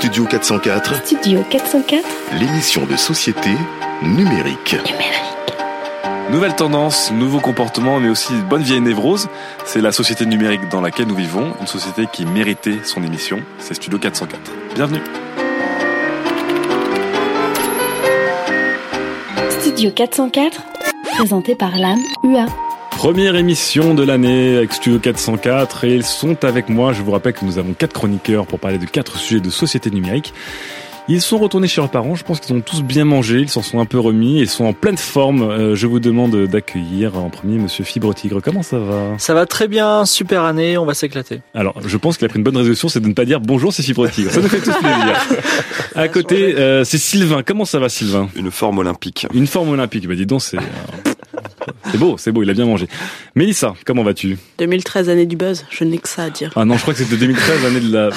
Studio 404, Studio 404 l'émission de société numérique. Nouvelle tendance, nouveaux comportements, mais aussi bonne vieille névrose. C'est la société numérique dans laquelle nous vivons, une société qui méritait son émission. C'est Studio 404. Bienvenue. Studio 404 Présenté par l'âme UA. Première émission de l'année avec Studio 404 et ils sont avec moi. Je vous rappelle que nous avons quatre chroniqueurs pour parler de quatre sujets de société numérique. Ils sont retournés chez leurs parents. Je pense qu'ils ont tous bien mangé. Ils s'en sont un peu remis. Ils sont en pleine forme. Euh, je vous demande d'accueillir en premier Monsieur Fibre Tigre. Comment ça va? Ça va très bien, super année, on va s'éclater. Alors, je pense qu'il a pris une bonne résolution, c'est de ne pas dire bonjour, c'est Fibre Tigre. Ça nous fait tous plaisir. À côté, euh, c'est Sylvain. Comment ça va, Sylvain? Une forme olympique. Une forme olympique. Bah dis donc, c'est euh, c'est beau, c'est beau. Il a bien mangé. Mélissa, comment vas-tu? 2013, année du buzz, je n'ai que ça à dire. Ah non, je crois que c'était 2013, année de la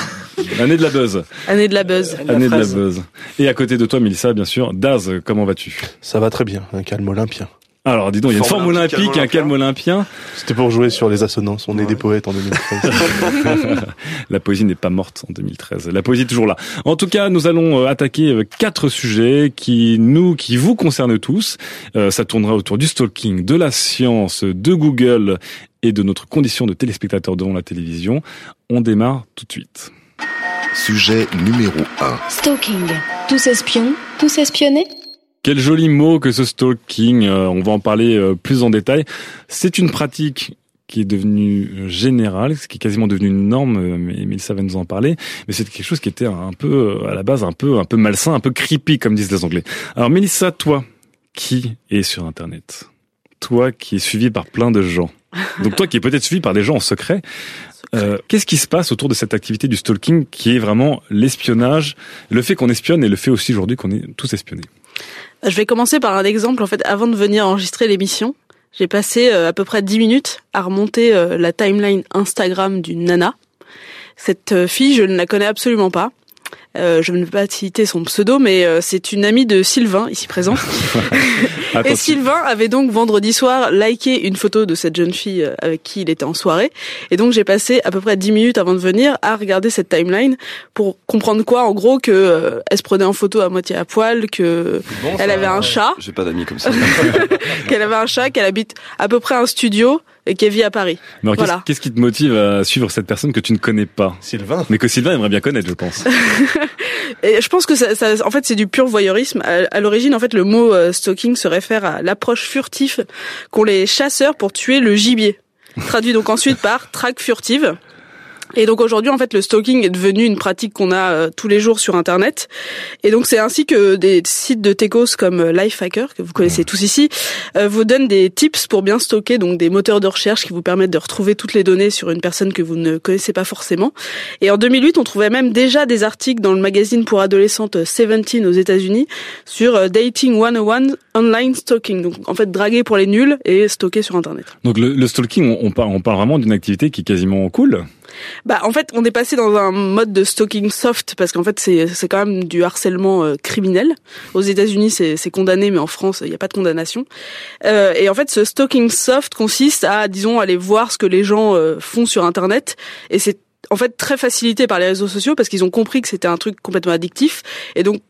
année de la buzz. Année de la buzz. Année de la buzz. Et à côté de toi, Mélissa, bien sûr, Daz, comment vas-tu? Ça va très bien, un calme olympien. Alors, dis donc, il y a une Forme olympique, un calme olympien. C'était pour jouer sur les assonances. On est des poètes en 2013. La poésie n'est pas morte en 2013. La poésie est toujours là. En tout cas, nous allons euh, attaquer euh, quatre sujets qui nous, qui vous concernent tous. Euh, ça tournera autour du stalking, de la science, de Google et de notre condition de téléspectateur devant la télévision. On démarre tout de suite. Sujet numéro 1. Stalking. Tous espions Tous espionnés? Quel joli mot que ce stalking. euh, on va en parler euh, plus en détail. C'est une pratique qui est devenue euh, générale, qui est quasiment devenue une norme, euh, mais Mélissa va nous en parler, mais c'est quelque chose qui était un peu, à la base, un peu, un peu malsain, un peu creepy, comme disent les Anglais. Alors Mélissa, toi, qui est sur Internet? Toi qui es suivi par plein de gens. Donc toi qui es peut-être suivi par des gens en secret, euh, qu'est-ce qui se passe autour de cette activité du stalking qui est vraiment l'espionnage, le fait qu'on espionne et le fait aussi aujourd'hui qu'on est tous espionnés? Je vais commencer par un exemple. En fait, avant de venir enregistrer l'émission, j'ai passé euh, à peu près 10 minutes à remonter euh, la timeline Instagram d'une nana. Cette euh, fille, je ne la connais absolument pas. Euh, je ne vais pas citer son pseudo, mais euh, c'est une amie de Sylvain, ici présent. Et. Sylvain avait donc vendredi soir liké une photo de cette jeune fille euh, avec qui il était en soirée. Et donc j'ai passé à peu près 10 minutes avant de venir à regarder cette timeline pour comprendre quoi En gros que euh, elle se prenait en photo à moitié à poil, que elle avait un chat, J'ai pas d'amis comme ça. qu'elle avait un chat, qu'elle habite à peu près un studio et qu'elle vit à Paris. Mais alors, qu'est-ce- Voilà. qu'est-ce qui te motive à suivre cette personne que tu ne connais pas Sylvain mais que Sylvain aimerait bien connaître, je pense. Et je pense que ça, ça- en fait, c'est du pur voyeurisme. À, à l'origine, en fait, le mot euh, stalking se réfère à l'approche furtive qu'ont les chasseurs pour tuer le gibier. Traduit donc ensuite par traque furtive. Et donc aujourd'hui, en fait, le stalking est devenu une pratique qu'on a euh, tous les jours sur Internet. Et donc c'est ainsi que des sites de techos comme euh, Lifehacker, que vous connaissez tous ici, euh, vous donnent des tips pour bien stocker, donc des moteurs de recherche qui vous permettent de retrouver toutes les données sur une personne que vous ne connaissez pas forcément. Et en 2008, on trouvait même déjà des articles dans le magazine pour adolescentes 17 aux États-Unis sur euh, Dating 101 Online Stalking. Donc en fait, draguer pour les nuls et stocker sur Internet. Donc le, le stalking, on, on parle, on parle vraiment d'une activité qui est quasiment cool. Bah en fait, on est passé dans un mode de stalking soft parce qu'en fait c'est c'est quand même du harcèlement euh, criminel. Aux États-Unis c'est c'est condamné, mais en France il n'y a pas de condamnation. Euh, et en fait, ce stalking soft consiste à disons aller voir ce que les gens euh, font sur Internet et c'est en fait très facilité par les réseaux sociaux parce qu'ils ont compris que c'était un truc complètement addictif et donc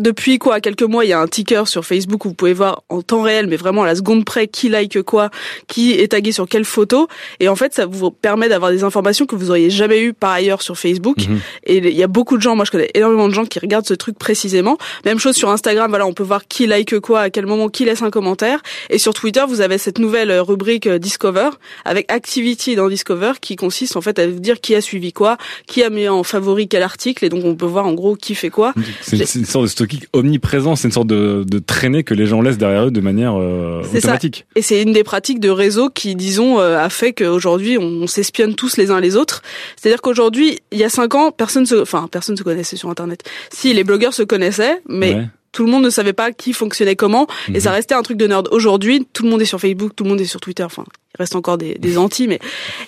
depuis quoi quelques mois, il y a un ticker sur Facebook où vous pouvez voir en temps réel, mais vraiment à la seconde près, qui like quoi, qui est tagué sur quelle photo. Et en fait, ça vous permet d'avoir des informations que vous auriez jamais eues par ailleurs sur Facebook. Mhm. Et il y a beaucoup de gens, moi je connais énormément de gens qui regardent ce truc précisément. Même chose sur Instagram, voilà, on peut voir qui like quoi, à quel moment, qui laisse un commentaire. Et sur Twitter, vous avez cette nouvelle euh, rubrique euh, Discover avec Activity dans Discover qui consiste en fait à vous dire qui a suivi quoi, qui a mis en favori quel article. Et donc on peut voir en gros qui fait quoi. C'est une, c'est une sorte de stalking omniprésent. C'est une sorte de, de traînée que les gens laissent derrière eux de manière euh, C'est ça. automatique. Et c'est une des pratiques de réseau qui, disons, euh, a fait qu'aujourd'hui on, on s'espionne tous les uns les autres. C'est-à-dire qu'aujourd'hui, il y a cinq ans, personne se, enfin personne se connaissait sur Internet. Si les blogueurs se connaissaient, mais Ouais. tout le monde ne savait pas qui fonctionnait comment, et Mhm. ça restait un truc de nerd. Aujourd'hui, tout le monde est sur Facebook, tout le monde est sur Twitter. Enfin, il reste encore des, des anti, mais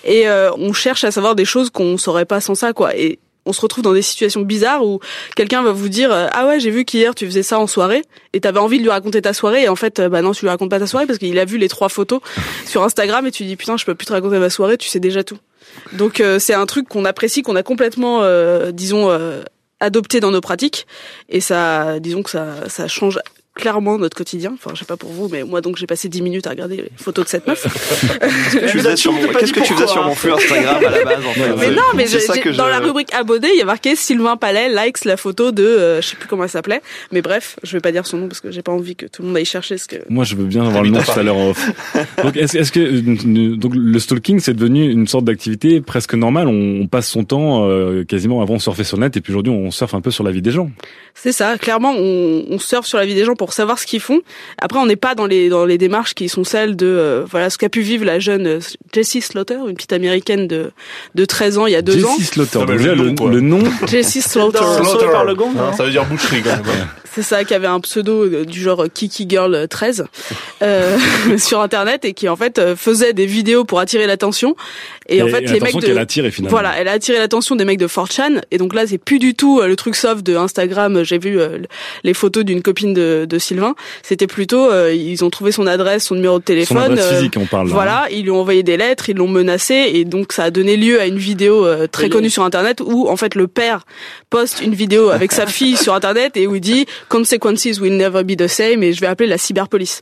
et euh, on cherche à savoir des choses qu'on saurait pas sans ça, quoi. Et on se retrouve dans des situations bizarres où quelqu'un va vous dire euh, ah ouais j'ai vu qu'hier tu faisais ça en soirée et t'avais envie de lui raconter ta soirée et en fait euh, bah non tu lui racontes pas ta soirée parce qu'il a vu les trois photos sur Instagram et tu dis putain je peux plus te raconter ma soirée tu sais déjà tout. Donc euh, c'est un truc qu'on apprécie qu'on a complètement euh, disons euh, adopté dans nos pratiques et ça disons que ça ça change clairement notre quotidien enfin je sais pas pour vous mais moi donc j'ai passé 10 minutes à regarder les photos de cette meuf Tu faisais sur mon- Qu'est-ce que tu faisais sur mon flux Instagram à la base en fait mais non, mais je- dans je- la rubrique abonné, il y a marqué Sylvain Palais likes la photo de, euh, je sais plus comment elle s'appelait, mais bref, je vais pas dire son nom parce que j'ai pas envie que tout le monde aille chercher ce que. Moi, je veux bien avoir le nom tout à l'heure en off. Donc, est-ce, est-ce que euh, donc le stalking, c'est devenu une sorte d'activité presque normale on, on passe son temps euh, quasiment avant on surfait sur le net et puis aujourd'hui on surfe un peu sur la vie des gens. C'est ça, clairement, on, on surfe sur la vie des gens pour savoir ce qu'ils font. Après, on n'est pas dans les dans les démarches qui sont celles de euh, voilà ce qu'a pu vivre la jeune euh, Jessie Slaughter, une petite américaine de de 13 ans il y a deux ans. Jessie Slaughter. Non, le le, nom. Jessie Slaughter. Par le gong, Hein, non ça veut dire boucherie quand même. C'est ça, qui avait un pseudo euh, du genre Kiki Girl 13 euh, sur internet et qui en fait euh, faisait des vidéos pour attirer l'attention. Et, en fait, les mecs attention de qu'elle attire et finalement. Voilà, elle a attiré l'attention des mecs de 4chan et donc là c'est plus du tout euh, le truc soft de Instagram. J'ai vu euh, les photos d'une copine de, de Sylvain. C'était plutôt euh, ils ont trouvé son adresse, son numéro de Son téléphone. adresse euh, physique, on parle. Là, hein. voilà, ils lui ont envoyé des lettres, ils l'ont menacé et donc ça a donné lieu à une vidéo euh, très Et connue sur internet où en fait le père poste une vidéo avec sa fille sur internet et où il dit consequences will never be the same et je vais appeler la cyberpolice.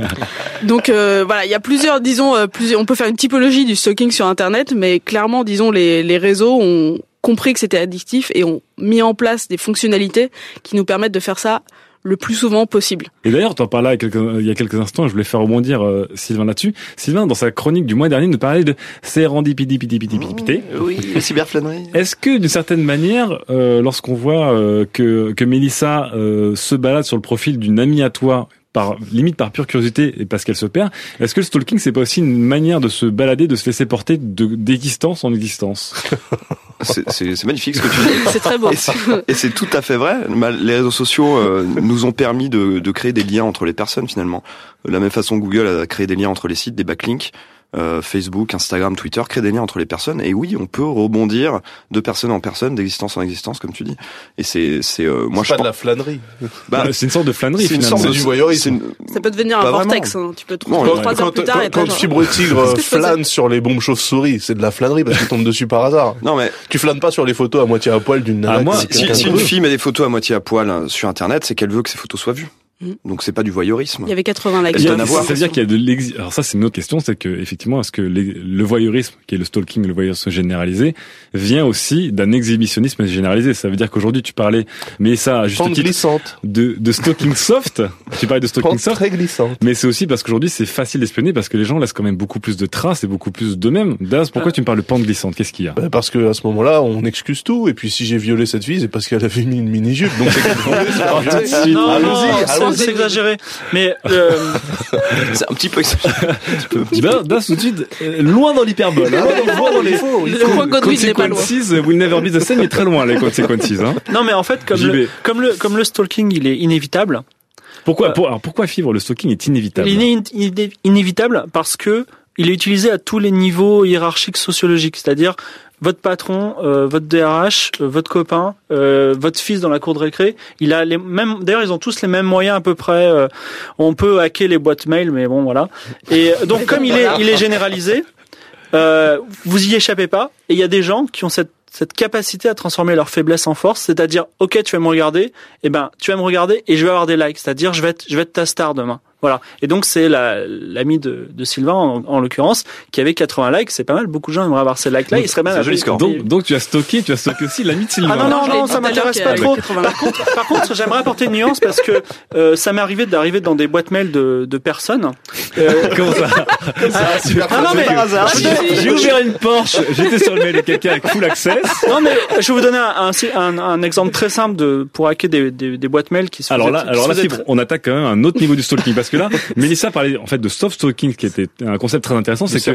donc euh, voilà, il y a plusieurs disons euh, plusieurs on peut faire une typologie du stalking sur internet mais clairement disons les les réseaux ont compris que c'était addictif et ont mis en place des fonctionnalités qui nous permettent de faire ça le plus souvent possible. Et d'ailleurs, tu en parlais il y a quelques- il y a quelques instants, je voulais faire rebondir euh, Sylvain là-dessus. Sylvain, dans sa chronique du mois dernier, nous parlait de sérendipidipidipidipidipité. Oui, les cyberflâneries. Est-ce que d'une certaine manière, euh, lorsqu'on voit euh, que, que Mélissa euh, se balade sur le profil d'une amie à toi, par limite par pure curiosité et parce qu'elle se perd, est-ce que le stalking c'est pas aussi une manière de se balader, de se laisser porter de d'existence en existence? C'est c'est- c'est magnifique ce que tu dis. C'est très beau. Et c'est- tout à fait vrai. Les réseaux sociaux euh, nous ont permis de, de créer des liens entre les personnes finalement. De la même façon, Google a créé des liens entre les sites, des backlinks. Euh, Facebook, Instagram, Twitter créent des liens entre les personnes. Et oui, on peut rebondir de personne en personne, d'existence en existence, comme tu dis. Et c'est, c'est, euh, moi C'est je pas de la flânerie. bah, C'est une sorte de flânerie c'est une finalement. sorte C'est de du voyeurisme. une- Ça peut devenir Pas un vortex. hein. Tu peux Bon, trouver ouais. trois heures Quand, plus tard et quand, quand genre- Fibre Tigre flâne sur les bombes chauves-souris, c'est de la flânerie parce qu'il tombe dessus par hasard. Non mais Tu flânes pas sur les photos à moitié à poil d'une nana. Ah, moi, qui- si, une fille met des photos à moitié à poil euh, sur Internet, c'est qu'elle veut que ces photos soient vues. Mhm. Donc c'est pas du voyeurisme. Il y avait 80 likes. C'est-à-dire qu'il y a de l'exi... Alors ça, c'est une autre question, c'est que effectivement, est-ce que les- le voyeurisme, qui est le stalking, le voyeurisme généralisé, vient aussi d'un exhibitionnisme généralisé. Ça veut dire qu'aujourd'hui, tu parlais, mais ça, à juste Pente titre, glissante. de, de stalking soft. tu parlais de stalking Pente soft. très glissante. Mais c'est aussi parce qu'aujourd'hui, c'est facile d'espionner parce que les gens laissent quand même beaucoup plus de traces et beaucoup plus d'eux-mêmes. Daz, pourquoi tu me parles de pente glissante? Qu'est-ce qu'il y a? Bah, Parce que à ce moment-là, on excuse tout. Et puis si j'ai violé cette fille, c'est parce qu'elle avait mis une mini-jupe. Donc c'est c'est exagéré. Mais euh, C'est un petit peu exagéré. Daz, Daz, tout de suite, euh, loin dans l'hyperbole. hein. Loin dans les faux. Le point Godwin n'est pas loin. Will never be the same, mais très loin, les consequences. Hein. non, mais en fait, comme le, comme le comme le stalking, il est inévitable. Pourquoi, Euh, pour- alors pourquoi Fibre, le stalking est inévitable? Il est in- iné- inévitable parce que il est utilisé à tous les niveaux hiérarchiques sociologiques, c'est-à-dire votre patron, euh, votre DRH, euh, votre copain, euh, votre fils dans la cour de récré, il a les mêmes. D'ailleurs, ils ont tous les mêmes moyens à peu près. euh, on peut hacker les boîtes mail, mais bon, voilà. Et donc, comme il est, il est généralisé, euh, vous y échappez pas. Et il y a des gens qui ont cette cette capacité à transformer leur faiblesse en force, c'est-à-dire, ok, tu vas me regarder, eh ben, tu vas me regarder et je vais avoir des likes, c'est-à-dire, je vais être, je vais être ta star demain. Voilà. Et donc c'est la- l'ami de, de Sylvain en, en l'occurrence qui avait 80 likes. C'est pas mal. Beaucoup de gens aimeraient avoir ces likes-là. Il serait bien. c'est un joli score. Donc, donc tu as stocké, tu as stocké aussi l'ami de Sylvain. Ah non, non, non, dit ça m'intéresse pas trop. 80. Par contre, par contre, j'aimerais apporter une nuance parce que euh, ça m'est arrivé d'arriver dans des boîtes mail de, de personnes. Euh, Comment ça Ah, super Ah non, mais- par hasard. Ah, J'ai ouvert une Porsche, j'étais sur le mail de quelqu'un avec full access. non, mais je vais vous donner un, un, un exemple très simple de pour hacker des, des, des boîtes mail qui se Alors là, alors là, on attaque quand même un autre niveau du stalking parce que là, Mélissa parlait en fait de soft stalking, qui était un concept très intéressant, c'est que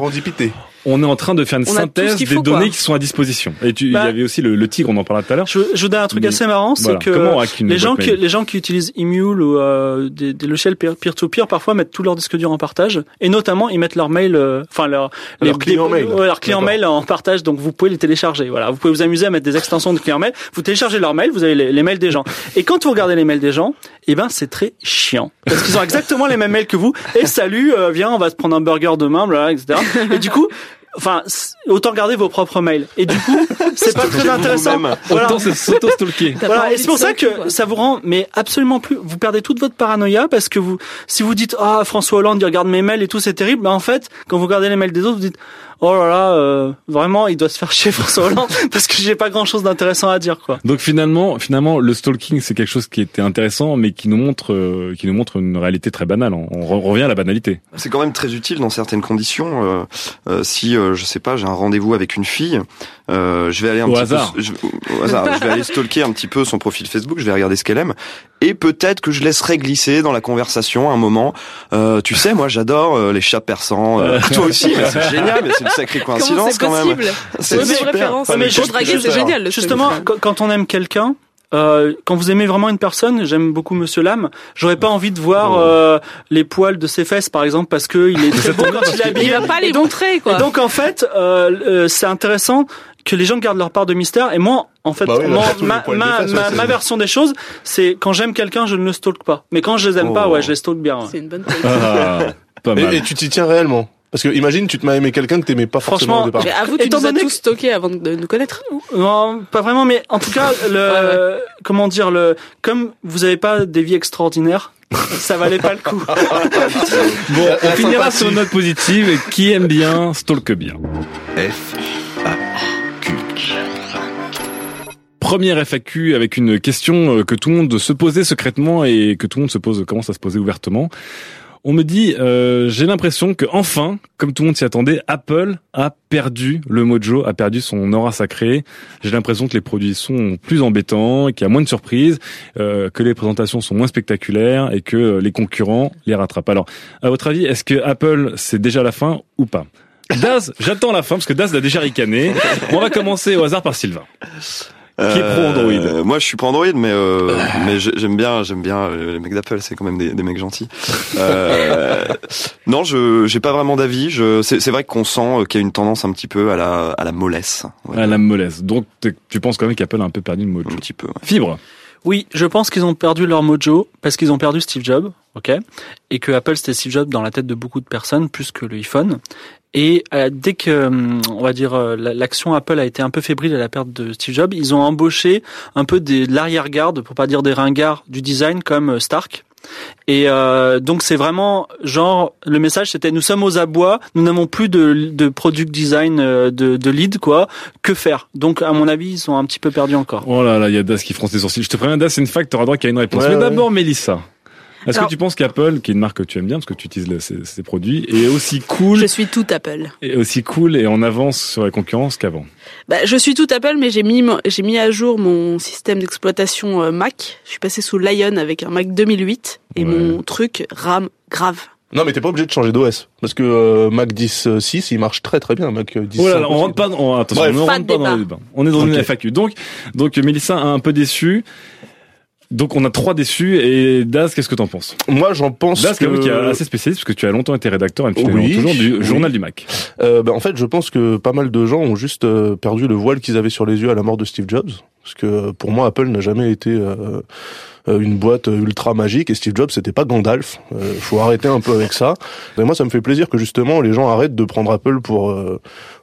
on est en train de faire une On synthèse des faut, données quoi. qui sont à disposition. Et tu, il y Bah, avait aussi le, le tigre, on en parlait tout à l'heure. Je, je vous donne un truc Mais- assez marrant, c'est Voilà. que les gens qui les gens qui utilisent Emule ou euh, des, des logiciels peer- peer-to-peer parfois mettent tout leur disque dur en partage et notamment ils mettent leur mail, euh, enfin leur Leur client mail. ouais, leur client mail en partage, donc vous pouvez les télécharger. Voilà, vous pouvez vous amuser à mettre des extensions de client mail. Vous téléchargez leur mail, vous avez les, les mails des gens. Et quand vous regardez les mails des gens, eh ben c'est très chiant parce qu'ils ont exactement les mêmes mails que vous. Et salut, euh, viens, on va se prendre un burger demain, bla, etc. Et du coup. Enfin, autant garder vos propres mails. Et du coup, c'est pas très intéressant. Voilà. Autant pas Voilà, et c'est pour ça stalker, que quoi. ça vous rend, mais absolument plus. Vous perdez toute votre paranoïa parce que vous, si vous dites ah François Hollande il regarde mes mails et tout c'est terrible, mais en fait quand vous regardez les mails des autres vous dites oh là là euh, vraiment il doit se faire chier François Hollande parce que j'ai pas grand chose d'intéressant à dire quoi. Donc finalement, finalement, le stalking, c'est quelque chose qui était intéressant, mais qui nous montre, euh, qui nous montre une réalité très banale. On, on re- revient à la banalité. C'est quand même très utile dans certaines conditions. Euh, euh, si euh, je sais pas, j'ai un rendez-vous avec une fille, euh, je vais aller un Au petit hasard. peu, je, au hasard, je vais aller stalker un petit peu son profil Facebook, je vais regarder ce qu'elle aime, et peut-être que je laisserai glisser dans la conversation un moment. Euh, tu sais, moi j'adore euh, les chats persans. Euh, toi aussi, mais c'est génial, mais c'est une sacrée coïncidence c'est quand même. possible C'est super. référence. Ouais, mais Pour juste- draguer, c'est génial. Justement, quand, on aime quelqu'un. Euh, quand vous aimez vraiment une personne, j'aime beaucoup Monsieur Lame. J'aurais pas envie de voir euh, les poils de ses fesses, par exemple, parce que il est très beau quand il est Il va pas les donc- montrer, quoi. Et donc en fait, euh, euh, c'est intéressant que les gens gardent leur part de mystère. Et moi, en fait, Bah oui, les ma, ma, fesses, ma, ma version des choses, c'est quand j'aime quelqu'un, je ne le stalk pas. Mais quand je les aime pas, Oh. ouais, je les stalk bien. ouais. C'est une bonne politique. Ah, pas mal. Et, et tu t'y tiens réellement? Parce que imagine, tu te mets à aimer quelqu'un que t'aimais pas forcément Franchement, au départ. Mais avoue, tu nous as donné tous stockés avant de nous connaître. Non, pas vraiment, mais en tout cas, le, comment dire, le, comme vous avez pas des vies extraordinaires, ça valait pas le coup. Bon, on La finira sur une note positive. Et Qui aime bien, stalk bien. F A Q. Première FAQ avec une question euh, que tout le monde se posait secrètement et que tout le monde se pose commence à se poser ouvertement. On me dit, euh, j'ai l'impression que enfin, comme tout le monde s'y attendait, Apple a perdu le mojo, a perdu son aura sacrée. J'ai l'impression que les produits sont plus embêtants, qu'il y a moins de surprises, euh, que les présentations sont moins spectaculaires et que euh, les concurrents les rattrapent. Alors, à votre avis, est-ce que Apple c'est déjà la fin ou pas? Daz, j'attends la fin parce que Daz l'a déjà ricané. On va commencer au hasard par Sylvain. Qui est pro Android Euh, Moi, je suis pro Android, mais euh, mais j'ai- j'aime bien, j'aime bien euh, les mecs d'Apple. C'est quand même des, des mecs gentils. Euh, non, je j'ai pas vraiment d'avis. Je c'est c'est vrai qu'on sent qu'il y a une tendance un petit peu à la à la mollesse. va À la mollesse. Donc, tu penses quand même qu'Apple a un peu perdu le mojo. un petit peu. ouais. Fibre. Oui, je pense qu'ils ont perdu leur mojo parce qu'ils ont perdu Steve Jobs, ok, et que Apple c'était Steve Jobs dans la tête de beaucoup de personnes plus que le iPhone. Et euh, dès que, hum, on va dire, euh, la- l'action Apple a été un peu fébrile à la perte de Steve Jobs, ils ont embauché un peu des, de l'arrière-garde, pour pas dire des ringards du design comme euh, Stark. Et euh, donc c'est vraiment genre le message c'était nous sommes aux abois, nous n'avons plus de, de product design euh, de, de lead quoi, que faire? Donc à mon avis ils sont un petit peu perdus encore. Oh là là, il y a Das qui fronce les sourcils. Je te préviens, Das, c'est une fac, tu auras droit qu'à une réponse. Ouais, Mais ouais. d'abord, Mélissa. Est-ce que tu penses qu'Apple, qui est une marque que tu aimes bien parce que tu utilises le- ces, ces produits, est aussi cool, Je suis tout Apple. et aussi cool et en avance sur la concurrence qu'avant? Bah, je suis tout Apple, mais j'ai mis, j'ai mis à jour mon système d'exploitation euh, Mac. Je suis passé sous Lion avec un Mac 2008 et Ouais. mon truc rame grave. Non, mais t'es pas obligé de changer d'OS. Parce que euh, Mac 10 6, il marche très très bien. Mac 10 Oh là là, on rentre pas, dans- on, attention, Bref. on Pas rentre pas dans le débat. On est dans une Ok. FAQ. Donc, donc Mélissa a un peu déçu. Donc on a trois déçus et Daz, qu'est-ce que t'en penses? Moi, j'en pense Daz, que... qui est assez spécialiste parce que tu as longtemps été rédacteur et tu Oui, toujours du oui. journal du Mac. Euh, ben, en fait, je pense que pas mal de gens ont juste euh, perdu le voile qu'ils avaient sur les yeux à la mort de Steve Jobs. Parce que euh, pour moi, Apple n'a jamais été euh, euh, une boîte ultra magique et Steve Jobs, c'était pas Gandalf. Euh, faut arrêter un peu avec ça. Et moi, ça me fait plaisir que justement les gens arrêtent de prendre Apple pour euh,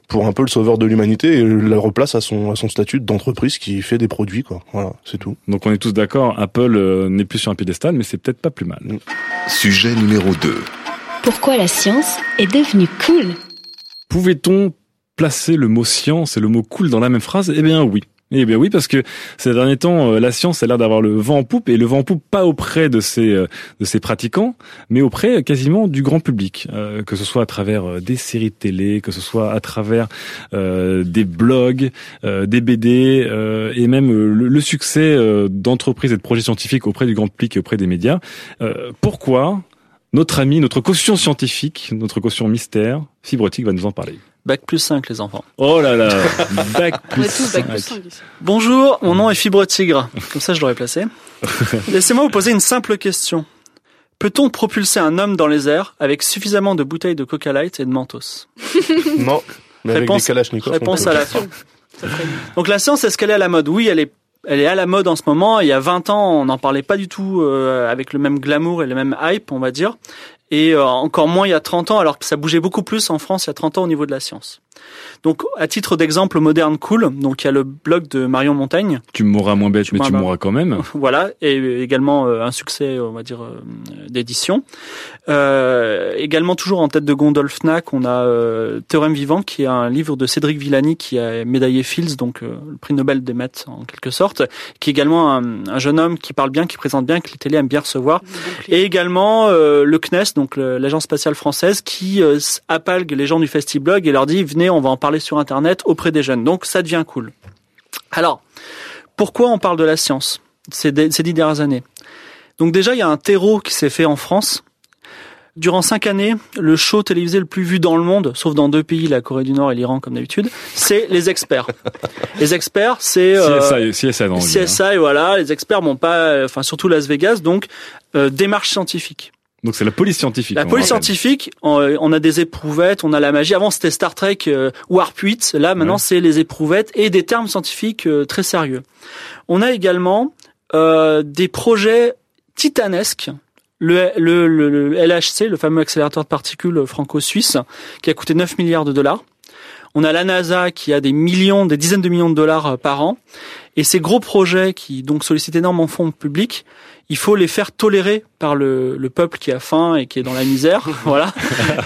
pour un peu le sauveur de l'humanité et la replace à son à son statut d'entreprise qui fait des produits quoi. Voilà, c'est tout. Donc on est tous d'accord, Apple euh, n'est plus sur un piédestal, mais c'est peut-être pas plus mal. Sujet numéro 2. Pourquoi la science est devenue cool? Pouvait-on placer le mot science et le mot cool dans la même phrase? Eh bien oui. Eh bien oui, parce que ces derniers temps, euh, la science a l'air d'avoir le vent en poupe, et le vent en poupe pas auprès de ses euh, de ses pratiquants, mais auprès quasiment du grand public, euh, que ce soit à travers des séries de télé, que ce soit à travers des blogs, des BD, et même le, le succès d'entreprises et de projets scientifiques auprès du grand public et auprès des médias. Pourquoi notre ami, notre caution scientifique, notre caution mystère, Fibrotique va nous en parler? Bac plus 5 les enfants. Oh là là, bac plus est tous bac plus cinq. 5 ici. Bonjour, mon nom est Fibre Tigre. Comme ça je l'aurais placé. Laissez-moi vous poser une simple question. Peut-on propulser un homme dans les airs avec suffisamment de bouteilles de Coca Light et de Mentos Non, mais avec Réponse- des à la fin. Donc la science, est-ce qu'elle est à la mode? Oui, elle est, elle est à la mode en ce moment. Il y a 20 ans, on n'en parlait pas du tout euh, avec le même glamour et le même hype, on va dire. Et euh, encore moins il y a 30 ans, alors que ça bougeait beaucoup plus en France il y a 30 ans au niveau de la science. Donc, à titre d'exemple moderne cool, donc il y a le blog de Marion Montaigne, Tu mourras moins bête, Tu mais tu mourras- quand même. voilà, et également euh, un succès, on va dire, euh, d'édition. Euh, également toujours en tête de gondole Fnac, on a euh, Théorème vivant, qui est un livre de Cédric Villani, qui a médaillé Fields, donc euh, le prix Nobel des maths en quelque sorte, qui est également un, un jeune homme qui parle bien, qui présente bien, que les télés aiment bien recevoir. Et également euh, le CNES, donc l'agence spatiale française, qui euh, appalgue les gens du Festiblog et leur dit venez, on va en parler sur Internet auprès des jeunes. Donc ça devient cool. Alors, pourquoi on parle de la science ces, dix dernières années? Donc déjà, il y a un terreau qui s'est fait en France. Durant cinq années, le show télévisé le plus vu dans le monde, sauf dans deux pays, la Corée du Nord et l'Iran comme d'habitude, c'est les experts. les experts, c'est euh, CSI, CSI. CSI, voilà, les experts m'ont pas, enfin surtout Las Vegas, donc euh, démarche scientifique. Donc c'est la police scientifique. La on police scientifique, on, euh, on a des éprouvettes, on a la magie. Avant c'était Star Trek euh, Warp 8, là maintenant Ouais. c'est les éprouvettes et des termes scientifiques euh, très sérieux. On a également euh, des projets titanesques. Le, le, le, le LHC, le fameux accélérateur de particules franco-suisse, qui a coûté 9 milliards de dollars. On a la NASA qui a des millions, des dizaines de millions de dollars par an. Et ces gros projets qui donc sollicitent énormément de fonds publics, il faut les faire tolérer par le, le peuple qui a faim et qui est dans la misère. voilà.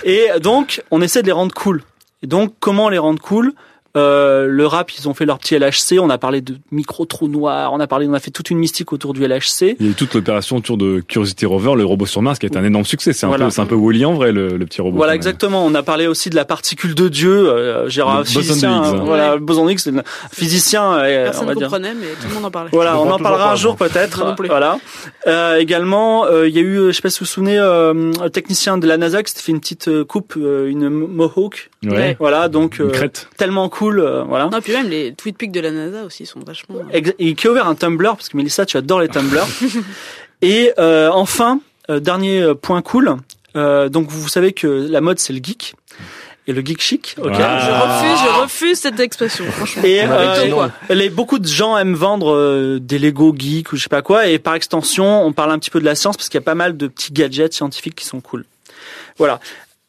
Et donc, on essaie de les rendre cool. Et donc, comment les rendre cool? Euh, le rap, ils ont fait leur petit LHC. On a parlé de micro trou noir. On a parlé, on a fait toute une mystique autour du LHC. Il y a eu toute l'opération autour de Curiosity Rover, le robot sur Mars, qui a été un énorme succès. C'est un Voilà. peu, c'est un peu Wally en vrai, le, le petit robot. Voilà, exactement. On a parlé aussi de la particule de Dieu. Euh, j'ai Le un boson physicien. Euh, Voilà, le boson de Higgs, c'est un physicien. euh, on Personne va ne dire. comprenait, mais tout le monde en parlait. Voilà, on en parlera un jour peut-être. Voilà. Euh, également, euh, il y a eu, je sais pas si vous vous souvenez, euh, un technicien de la NASA qui s'était fait une petite euh, coupe, euh, une mohawk. Ouais. Voilà, donc Une euh, crête. tellement cool. Euh, voilà. Non, puis même les tweet pics de la NASA aussi sont vachement. Et qui a ouvert un Tumblr parce que Mélissa, tu adores les Tumblr. et euh, enfin, euh, dernier euh, point cool. euh, donc vous savez que la mode c'est le geek et le geek chic. Ok. Ah. Je refuse, je refuse cette expression, franchement. Et euh, les, beaucoup de gens aiment vendre euh, des Lego geeks ou je sais pas quoi, et par extension, on parle un petit peu de la science parce qu'il y a pas mal de petits gadgets scientifiques qui sont cool. Voilà.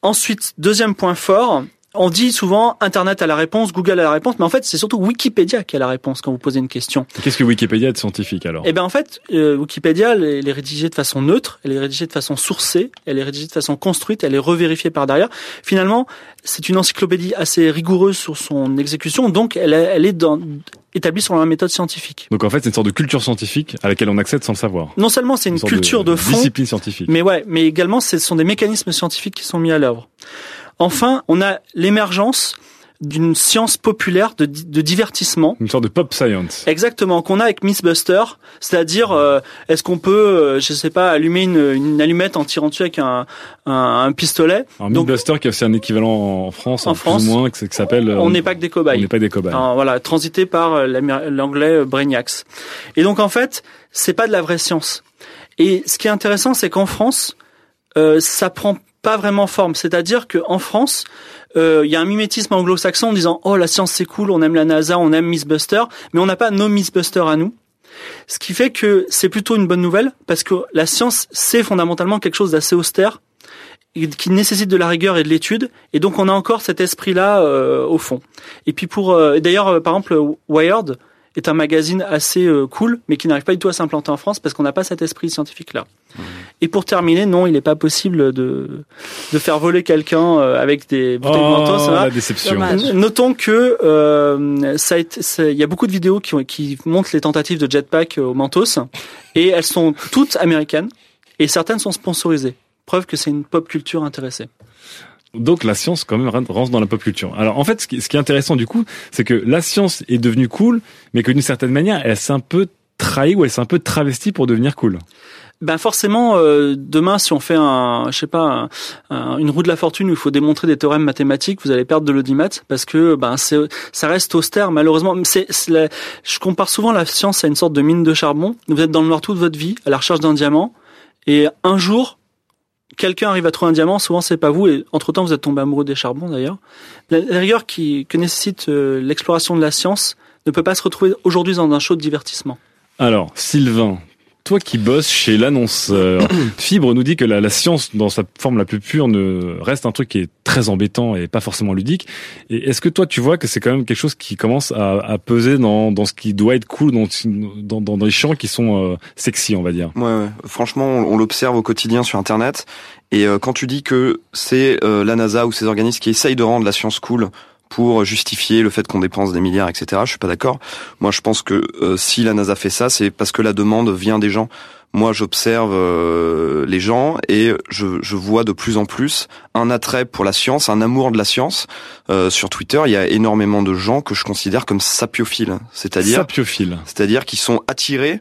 Ensuite, deuxième point fort, on dit souvent Internet a la réponse, Google a la réponse, mais en fait, c'est surtout Wikipédia qui a la réponse quand vous posez une question. Qu'est-ce que Wikipédia de scientifique alors? Eh ben en fait, euh, Wikipédia, elle, est- est rédigée de façon neutre, elle est rédigée de façon sourcée, elle est rédigée de façon construite, elle est revérifiée par derrière. Finalement, c'est une encyclopédie assez rigoureuse sur son exécution, donc elle, est- elle est dans, établie sur la méthode scientifique. Donc en fait, c'est une sorte de culture scientifique à laquelle on accède sans le savoir. Non seulement c'est une, culture de, fond, discipline scientifique. mais ouais, mais également ce sont des mécanismes scientifiques qui sont mis à l'œuvre. Enfin, on a l'émergence d'une science populaire de, de divertissement Une sorte de pop science. Exactement, qu'on a avec Mythbuster, c'est-à-dire euh, est-ce qu'on peut, euh, je sais pas, allumer une, une allumette en tirant dessus avec un, un, un pistolet Un Donc- Mythbuster qui a aussi un équivalent en France, En France, plus ou moins, qui qui s'appelle. euh, On n'est pas que des On cobayes. n'est pas des cobayes. Alors, voilà, transité par euh, l'anglais Brainiacs. Et donc en fait, c'est pas de la vraie science. Et ce qui est intéressant, c'est qu'en France, euh, ça prend pas vraiment forme. C'est-à-dire qu'en France, euh, il y a un mimétisme anglo-saxon en disant oh la science c'est cool, on aime la NASA, on aime Mythbuster, mais on n'a pas nos Mythbusters à nous. Ce qui fait que c'est plutôt une bonne nouvelle parce que la science c'est fondamentalement quelque chose d'assez austère qui nécessite de la rigueur et de l'étude, et donc on a encore cet esprit-là euh, au fond. Et puis pour, euh, d'ailleurs, euh, par exemple, Wired est un magazine assez euh, cool, mais qui n'arrive pas du tout à s'implanter en France parce qu'on n'a pas cet esprit scientifique-là. Et pour terminer, non, il n'est pas possible de de faire voler quelqu'un euh, avec des bouteilles de mentos. ça va. Oh, la déception. Notons que euh, ça il y a beaucoup de vidéos qui, ont- qui montrent les tentatives de jetpack euh, au Mentos et elles sont toutes américaines et certaines sont sponsorisées. Preuve que c'est une pop culture intéressée. Donc la science quand même rentre dans la pop culture. Alors en fait, ce qui, ce qui est intéressant du coup, c'est que la science est devenue cool, mais que d'une certaine manière, elle s'est un peu trahie ou elle s'est un peu travestie pour devenir cool. Ben forcément, euh, demain, si on fait un, je sais pas, un- un- une roue de la fortune où il faut démontrer des théorèmes mathématiques, vous allez perdre de l'audimat parce que ben c'est, ça reste austère malheureusement. C'est, je compare souvent la science à une sorte de mine de charbon. Vous êtes dans le noir toute votre vie à la recherche d'un diamant et un jour, quelqu'un arrive à trouver un diamant. Souvent, c'est pas vous et entre temps, vous êtes tombé amoureux des charbons d'ailleurs. La, la rigueur qui que nécessite euh, l'exploration de la science ne peut pas se retrouver aujourd'hui dans un show de divertissement. Alors Sylvain, toi qui bosses chez l'annonceur, Fibre nous dit que la, la science dans sa forme la plus pure ne reste un truc qui est très embêtant et pas forcément ludique. Et est-ce que toi tu vois que c'est quand même quelque chose qui commence à, à peser dans, dans ce qui doit être cool, dans, dans, dans, les champs qui sont euh, sexy, on va dire? Ouais, ouais. franchement, on, on l'observe au quotidien sur Internet. Et euh, quand tu dis que c'est euh, la NASA ou ces organismes qui essayent de rendre la science cool pour justifier le fait qu'on dépense des milliards, etc., je suis pas d'accord. Moi, je pense que euh, si la NASA fait ça, c'est parce que la demande vient des gens. Moi, j'observe euh, les gens et je, je vois de plus en plus un attrait pour la science, un amour de la science. Euh, sur Twitter, il y a énormément de gens que je considère comme sapiophiles, c'est-à-dire, Sapiophile. c'est-à-dire qui sont attirés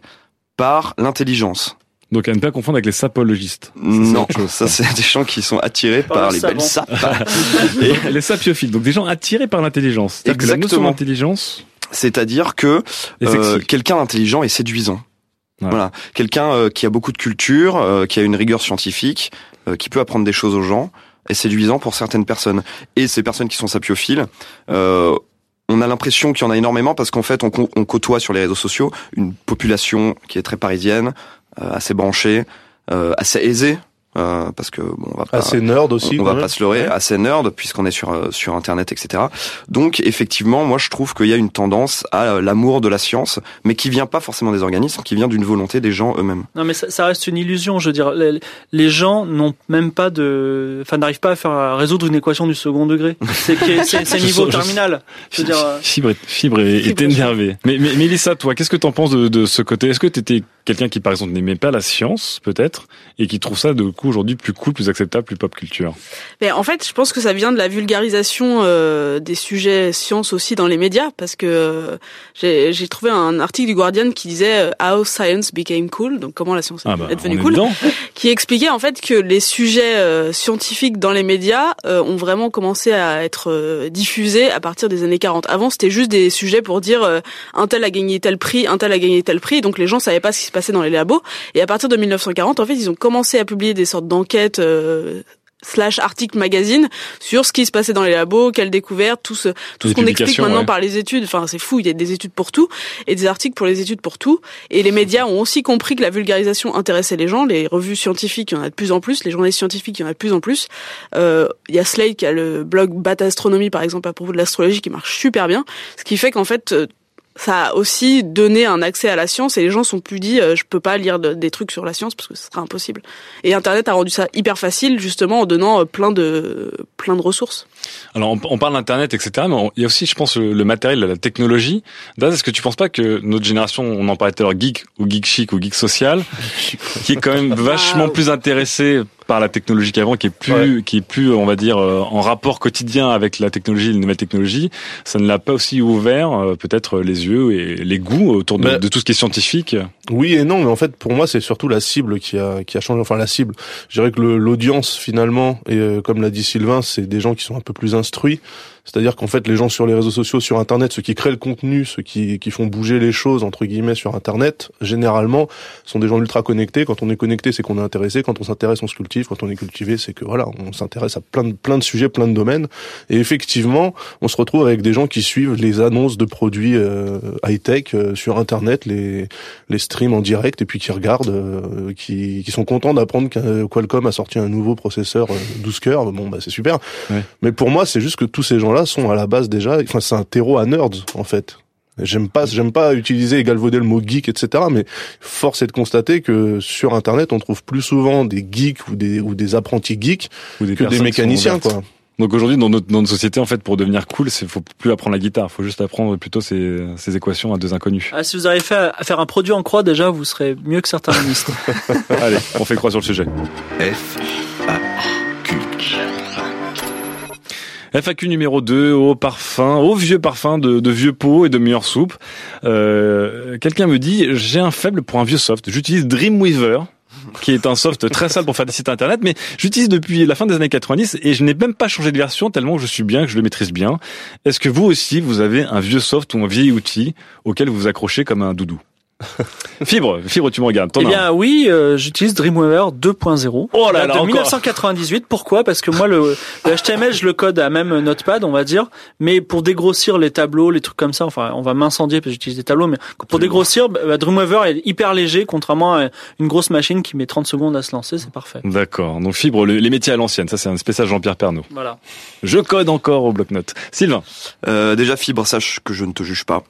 par l'intelligence. Donc à ne pas confondre avec les sapologistes. Non, ça c'est des gens qui sont attirés Par par, le les belles sapes. Et les sapiophiles, donc des gens attirés par l'intelligence. Exactement. d'intelligence C'est-à-dire que euh, quelqu'un d'intelligent est séduisant. Ouais. Voilà, quelqu'un euh, qui a beaucoup de culture, euh, qui a une rigueur scientifique, euh, qui peut apprendre des choses aux gens, est séduisant pour certaines personnes. Et ces personnes qui sont sapiophiles, euh, on a l'impression qu'il y en a énormément parce qu'en fait, on, côtoie sur les réseaux sociaux une population qui est très parisienne, assez branchée, euh, assez aisée. Euh, parce que bon, on va pas, Assez nerd aussi. on, va pas se leurrer, Ouais. assez nerd puisqu'on est sur euh, sur internet, etc. Donc effectivement, moi je trouve qu'il y a une tendance à euh, l'amour de la science, mais qui vient pas forcément des organismes, qui vient d'une volonté des gens eux-mêmes. Non, mais ça, ça reste une illusion. Je veux dire, les, les gens n'ont même pas de, enfin, n'arrivent pas à faire à résoudre une équation du second degré. C'est c'est niveau terminal. Je veux dire, Fibre, est- Fibre est, est énervé. Mais, mais Mélissa, toi, qu'est-ce que t'en penses de, de ce côté? Est-ce que t'étais quelqu'un qui, par exemple, n'aimait pas la science, peut-être, et qui trouve ça, de coup, aujourd'hui, plus cool, plus acceptable, plus pop culture Mais en fait, je pense que ça vient de la vulgarisation euh, des sujets science aussi dans les médias, parce que euh, j'ai trouvé un article du Guardian qui disait euh, How Science Became Cool, donc comment la science Ah bah, est devenue cool, dedans. qui expliquait en fait que les sujets euh, scientifiques dans les médias ont vraiment commencé à être diffusés à partir des années 40. Avant, c'était juste des sujets pour dire un tel a gagné tel prix, un tel a gagné tel prix, donc les gens savaient pas ce qui se passait dans les labos. Et à partir de 1940, en fait, ils ont commencé à publier des sortes d'enquêtes. euh, slash article magazine sur ce qui se passait dans les labos, quelles découvertes, tout ce tout ce qu'on explique maintenant ouais. par les études. Enfin, c'est fou, il y a des études pour tout et des articles pour les études pour tout. Et les médias ont aussi compris que la vulgarisation intéressait les gens. Les revues scientifiques, il y en a de plus en plus. Les journalistes scientifiques, il y en a de plus en plus. Euh, Il y a Slate qui a le blog Bat Astronomy, par exemple, à propos de l'astrologie, qui marche super bien. Ce qui fait qu'en fait, euh, ça a aussi donné un accès à la science et les gens sont plus dit euh, je peux pas lire de- des trucs sur la science parce que ce serait impossible. Et internet a rendu ça hyper facile justement en donnant euh, plein de plein de ressources. Alors, on, on parle d'internet, etc. Mais on- il y a aussi, je pense, le, le matériel, la technologie. Daz, est-ce que tu penses pas que notre génération, on en parlait tout à l'heure, geek ou geek chic ou geek social, qui est quand même vachement Waouh. plus intéressé par la technologie qu'avant, qui est plus, qui est plus, on va dire, euh, en rapport quotidien avec la technologie, les nouvelles technologies, ça ne l'a pas aussi ouvert, euh, peut-être les yeux et les goûts autour de, tout ce qui est scientifique. Oui et non, mais en fait, pour moi, c'est surtout la cible qui a qui a changé. Enfin, la cible. Je dirais que l'audience finalement, et euh, comme l'a dit Sylvain, c'est des gens qui sont un peu plus instruits. C'est-à-dire qu'en fait, les gens sur les réseaux sociaux, sur Internet, ceux qui créent le contenu, ceux qui qui font bouger les choses entre guillemets sur Internet, généralement, sont des gens ultra connectés. Quand on est connecté, c'est qu'on est intéressé. Quand on s'intéresse, on se cultive. Quand on est cultivé, c'est que voilà, on s'intéresse à plein de plein de sujets, plein de domaines. Et effectivement, on se retrouve avec des gens qui suivent les annonces de produits high tech sur Internet, les les streament en direct et puis qui regardent, euh, qui, qui sont contents d'apprendre que Qualcomm a sorti un nouveau processeur euh, 12 cœurs. Bon, bah c'est super. Ouais. Mais pour moi, c'est juste que tous ces gens-là sont à la base déjà. Enfin, c'est un terreau à nerds en fait. J'aime pas, j'aime pas utiliser et galvauder le mot geek, etc. Mais force est de constater que sur Internet, on trouve plus souvent des geeks ou des ou des apprentis geeks Ou des que des mécaniciens, quoi. Donc aujourd'hui, dans notre, dans notre société, en fait, pour devenir cool, c'est faut plus apprendre la guitare, faut juste apprendre plutôt ces, ces équations à deux inconnus. Ah, si vous arrivez à à faire un produit en croix, déjà, vous serez mieux que certains ministres. Allez, on fait croix sur le sujet. F, A, FAQ numéro 2, au parfum, au vieux parfum de, de vieux pots et de meilleure soupe. Euh, Quelqu'un me dit, j'ai un faible pour un vieux soft. J'utilise Dreamweaver qui est un soft très sale pour faire des sites internet, mais j'utilise depuis la fin des années 90 et je n'ai même pas changé de version tellement je suis bien, que je le maîtrise bien. Est-ce que vous aussi, vous avez un vieux soft ou un vieil outil auquel vous vous accrochez comme un doudou? Fibre, Fibre, tu me regardes. T'en Eh bien oui, euh, j'utilise Dreamweaver 2.0. Oh là là, de encore. 1998. Pourquoi? Parce que moi le, le HTML je le code à même Notepad, on va dire, mais pour dégrossir les tableaux, les trucs comme ça, enfin on va m'incendier parce que j'utilise des tableaux, mais pour dégrossir, bah, bah, Dreamweaver est hyper léger, contrairement à une grosse machine qui met 30 secondes à se lancer, c'est parfait. D'accord. Donc Fibre, le- les métiers à l'ancienne, ça c'est un spécial Jean-Pierre Pernaud. Voilà. Je code encore au bloc-notes. Sylvain, Euh, déjà, Fibre, sache que je ne te juge pas.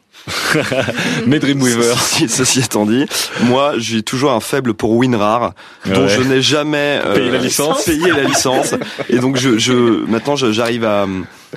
Mes Dreamweaver. Ceci, ceci étant dit, moi, j'ai toujours un faible pour WinRAR, dont je n'ai jamais euh, Payé la licence. payé la licence. Et donc, je, je maintenant, j'arrive à,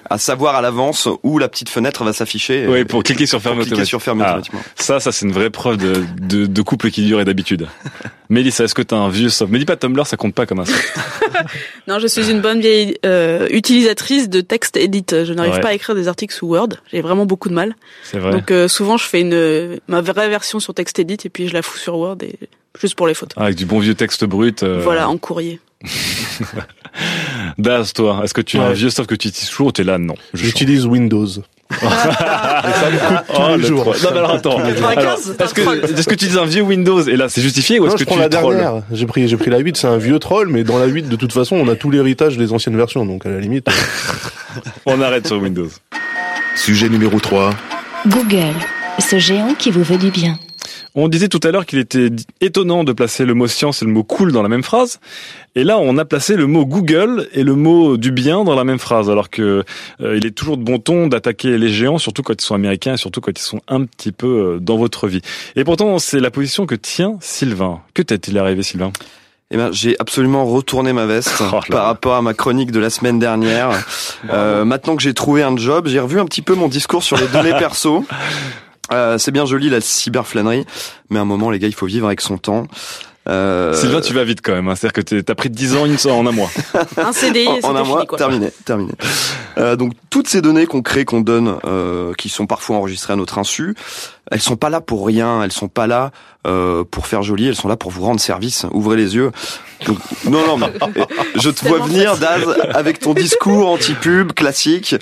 à savoir à l'avance où la petite fenêtre va s'afficher. Oui, pour cliquer sur automatique. sur fermer Ah, automatiquement. Ça, ça c'est une vraie preuve de, de, de couple qui dure et d'habitude. Mélissa, est-ce que t'as un vieux soft Mais dis pas Tumblr, ça compte pas comme un soft. Non, je suis une bonne vieille euh, utilisatrice de texte edit. Je n'arrive Ouais. pas à écrire des articles sous Word. J'ai vraiment beaucoup de mal. C'est vrai. Donc euh, souvent, je fais une ma vraie version sur texte edit et puis je la fous sur Word et juste pour les photos. Ah, avec du bon vieux texte brut. euh, Voilà, en courrier. Daz, toi, est-ce que tu as un vieux soft que tu utilises toujours ou t'es là? Non. J'utilise Windows. et ça me coûte tous Oh, les le jours. troll. Non, mais alors attends. 95, Alors, c'est un est-ce que, est-ce que tu utilises un vieux Windows et là c'est justifié ou est-ce que prends tu la dernière. J'ai pris, j'ai pris la 8, c'est un vieux troll, mais dans la 8, de toute façon, on a tout l'héritage des anciennes versions, donc à la limite. On arrête sur Windows. Sujet numéro 3. Google, ce géant qui vous veut du bien. On disait tout à l'heure qu'il était étonnant de placer le mot science et le mot cool dans la même phrase. Et là, on a placé le mot Google et le mot du bien dans la même phrase, alors que euh, il est toujours de bon ton d'attaquer les géants, surtout quand ils sont américains et surtout quand ils sont un petit peu euh, dans votre vie. Et pourtant, c'est la position que tient Sylvain. Que t'est-il arrivé, Sylvain? Eh ben, j'ai absolument retourné ma veste Oh par rapport à ma chronique de la semaine dernière. Euh, maintenant que j'ai trouvé un job, j'ai revu un petit peu mon discours sur les données perso. Euh, c'est bien joli la cyberflânerie, mais à un moment, les gars, il faut vivre avec son temps. Euh, Sylvain, tu vas vite quand même. Hein. C'est-à-dire que t'as pris 10 ans une- en un mois. Un CDI, en, en un mois, fini quoi. terminé, terminé. Euh, donc toutes ces données qu'on crée, qu'on donne, euh, qui sont parfois enregistrées à notre insu, elles sont pas là pour rien, elles sont pas là euh, pour faire joli, elles sont là pour vous rendre service. Ouvrez les yeux. Donc, non, non, mais je te vois venir, Daz, avec ton discours anti-pub classique,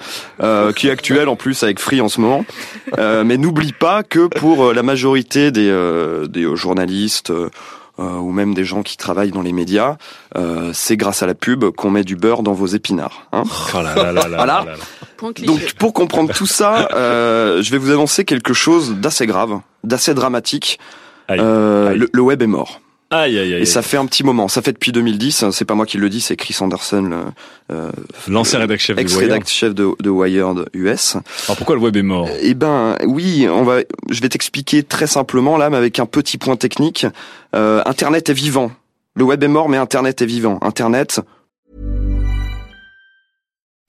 euh, qui est actuel en plus avec Free en ce moment. Euh, mais n'oublie pas que pour euh, la majorité des, euh, des euh, journalistes. Euh, ou même des gens qui travaillent dans les médias, euh, c'est grâce à la pub qu'on met du beurre dans vos épinards. Hein Oh là là là là Voilà. Donc pour comprendre tout ça, euh, je vais vous annoncer quelque chose d'assez grave, d'assez dramatique. Aïe. Euh, Aïe. Le, le web est mort. Aïe, aïe, aïe. Et ça fait un petit moment. Ça fait depuis 2010. C'est pas moi qui le dis, c'est Chris Anderson, euh, L'ancien rédac chef de Wired. ex-rédact chef de, de Wired US. Alors pourquoi le web est mort? Eh ben oui, on va. Je vais t'expliquer très simplement là, mais avec un petit point technique. Euh, Internet est vivant. Le web est mort, mais Internet est vivant. Internet,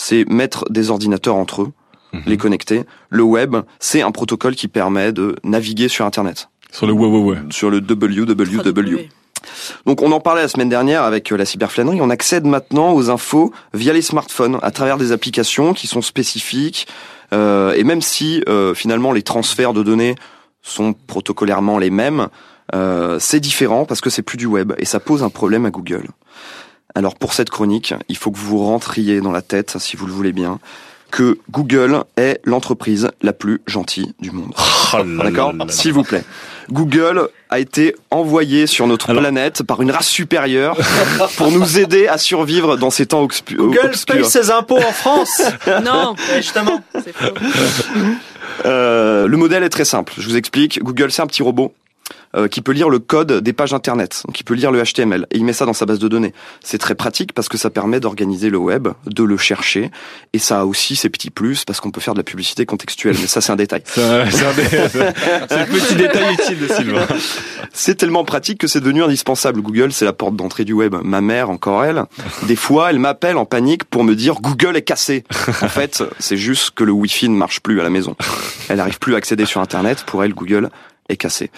C'est mettre des ordinateurs entre eux, Mhm. les connecter. Le web, c'est un protocole qui permet de naviguer sur Internet, Sur le ouais. sur le www. Donc on en parlait la semaine dernière avec euh, la cyberflânerie, on accède maintenant aux infos via les smartphones, à travers des applications qui sont spécifiques, Euh, et même si euh, finalement les transferts de données sont protocolairement les mêmes, euh, c'est différent parce que c'est plus du web et ça pose un problème à Google. Alors pour cette chronique, il faut que vous vous rentriez dans la tête, si vous le voulez bien, que Google est l'entreprise la plus gentille du monde. Oh D'accord. S'il vous plaît. Google a été envoyé sur notre planète par une race supérieure pour nous aider à survivre dans ces temps obscu- Google obscurs. paye ses impôts en France. Non, justement. c'est faux. Euh, le modèle est très simple. Je vous explique. Google, c'est un petit robot euh, qui peut lire le code des pages internet, donc il peut lire le HTML et il met ça dans sa base de données. C'est très pratique parce que ça permet d'organiser le web, de le chercher et ça a aussi ses petits plus parce qu'on peut faire de la publicité contextuelle. Mais ça, c'est un détail. C'est le petit détail utile de Sylvain. C'est tellement pratique que c'est devenu indispensable. Google, c'est la porte d'entrée du web. Ma mère, encore elle, des fois, elle m'appelle en panique pour me dire Google est cassé. En fait, c'est juste que le Wi-Fi ne marche plus à la maison. Elle n'arrive plus à accéder sur Internet. Pour elle, Google est cassé.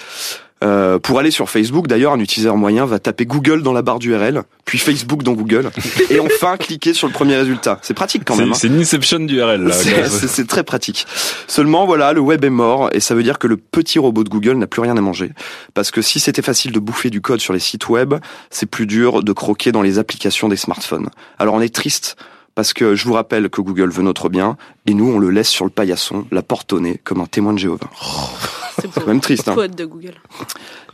Euh, pour aller sur Facebook, d'ailleurs, un utilisateur moyen va taper Google dans la barre d'URL, puis Facebook dans Google, et enfin cliquer sur le premier résultat. C'est pratique quand même. hein. c'est une inception d'URL là. C'est- très pratique. Seulement, voilà, le web est mort et ça veut dire que le petit robot de Google n'a plus rien à manger. Parce que si c'était facile de bouffer du code sur les sites web, c'est plus dur de croquer dans les applications des smartphones. Alors on est triste parce que je vous rappelle que Google veut notre bien et nous on le laisse sur le paillasson, la porte au nez, comme un témoin de Jéhovah. C'est C'est quand même triste. Hein. De Google.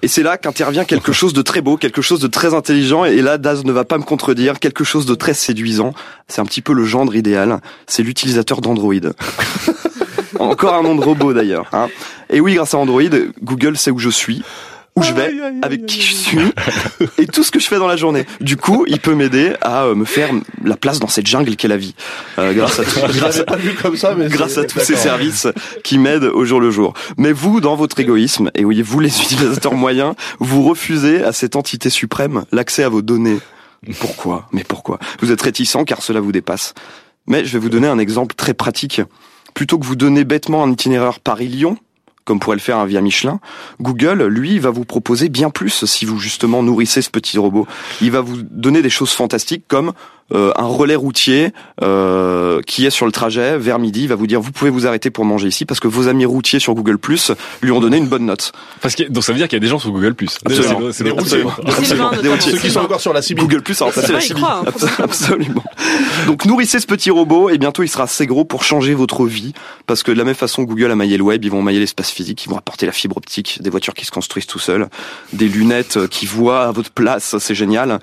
Et c'est là qu'intervient quelque chose de très beau, quelque chose de très intelligent, et là Daz ne va pas me contredire, quelque chose de très séduisant. C'est un petit peu le gendre idéal, c'est l'utilisateur d'Android. Encore un nom de robot d'ailleurs. Hein. Et oui, grâce à Android, Google sait où je suis, où je vais, avec qui je suis, et tout ce que je fais dans la journée. Du coup, il peut m'aider à euh, me faire la place dans cette jungle qu'est la vie. Euh, grâce à tout, grâce à, pas vu comme ça, mais grâce c'est- à tous ces services qui m'aident au jour le jour. Mais vous, dans votre égoïsme, et oui, vous les utilisateurs moyens, vous refusez à cette entité suprême l'accès à vos données. Pourquoi? Mais pourquoi? Vous êtes réticent car cela vous dépasse. Mais je vais vous donner un exemple très pratique. Plutôt que vous donner bêtement un itinéraire Paris-Lyon, comme pourrait le faire un via Michelin, Google, lui, va vous proposer bien plus si vous justement nourrissez ce petit robot. Il va vous donner des choses fantastiques comme euh, un relais routier euh, qui est sur le trajet vers midi. Il va vous dire vous pouvez vous arrêter pour manger ici parce que vos amis routiers sur Google Plus lui ont donné une bonne note. Parce que donc ça veut dire qu'il y a des gens sur Google Plus. Absolument. C'est Des routiers. absolument. Sylvain, Des notamment. routiers. Ceux qui sont encore sur la CB. Google Plus a remplacé C'est la CB. croire, hein, Abs- Absolument. Donc nourrissez ce petit robot et bientôt il sera assez gros pour changer votre vie parce que de la même façon Google a maillé le web, ils vont mailler l'espace physique, ils vont apporter la fibre optique, des voitures qui se construisent tout seuls, des lunettes euh, qui voient à votre place, c'est génial.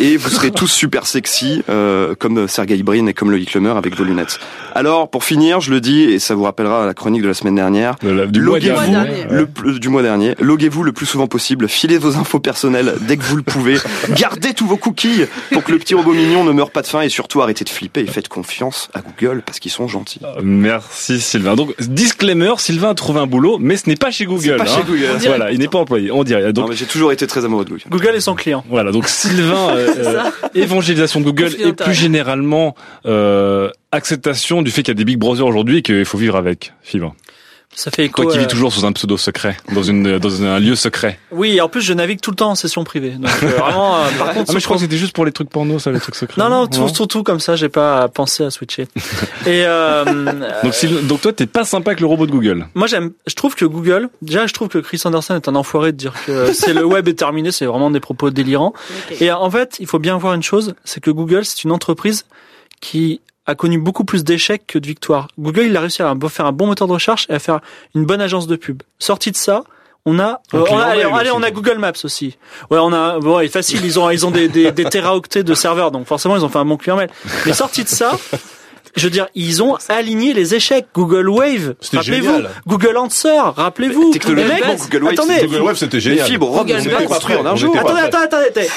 Et vous serez tous super sexy euh, comme Sergey Brin et comme Loïc Lemer avec vos lunettes. Alors pour finir, je le dis et ça vous rappellera la chronique de la semaine dernière, la- du mois Loguez-vous dernier. le plus- du mois dernier. Loguez-vous le plus souvent possible. Filez vos infos personnelles dès que vous le pouvez. Gardez tous vos cookies pour que le petit robot mignon ne meure pas de faim et surtout arrêtez de flipper et faites confiance à Google parce qu'ils sont gentils. Merci Sylvain. Donc disclaimer, Sylvain a trouvé un boulot, mais ce n'est pas chez Google. pas hein. chez Google. On dirait Voilà, il n'est pas employé. On dirait. Non, Donc mais j'ai toujours été très amoureux de Google. Google est son client. voilà. Donc Sylvain, euh, euh, évangélisation de Google et plus généralement euh, acceptation du fait qu'il y a des big brothers aujourd'hui et qu'il faut vivre avec. Sylvain. Ça fait écho. Toi qui euh, vis toujours sous un pseudo secret, dans une dans un lieu secret. Oui, en plus je navigue tout le temps en session privée. Donc euh, vraiment, euh, par contre, Ah mais je crois que c'était juste pour les trucs porno, ça, les trucs secrets. non, non, tout, tout, tout comme ça, j'ai pas pensé à switcher. Et euh, Donc, Sylvain- donc toi, t'es pas sympa avec le robot de Google. moi j'aime, je trouve que Google, déjà je trouve que Chris Anderson est un enfoiré de dire que c'est le web est terminé, c'est vraiment des propos délirants. Et en fait, il faut bien voir une chose, c'est que Google, c'est une entreprise qui a connu beaucoup plus d'échecs que de victoires. Google, il a réussi à faire un bon moteur de recherche et à faire une bonne agence de pub. Sorti de ça, on a, euh, on a- allez, on a Google Maps aussi. Ouais, on a, bon, c'est facile, ils ont, ils ont des, des, des téraoctets de serveurs, donc forcément, ils ont fait un bon client mail. Mais sorti de ça, je veux dire, ils ont aligné les échecs. Google Wave, C'était rappelez-vous. génial. Google Answer, rappelez-vous. Technologiquement, Les mecs, Google Wave, attendez, Google Wave, c'était Les génial. fibres, Rob, Google allez construire en un jour. Attendez, attendez, attendez, attendez.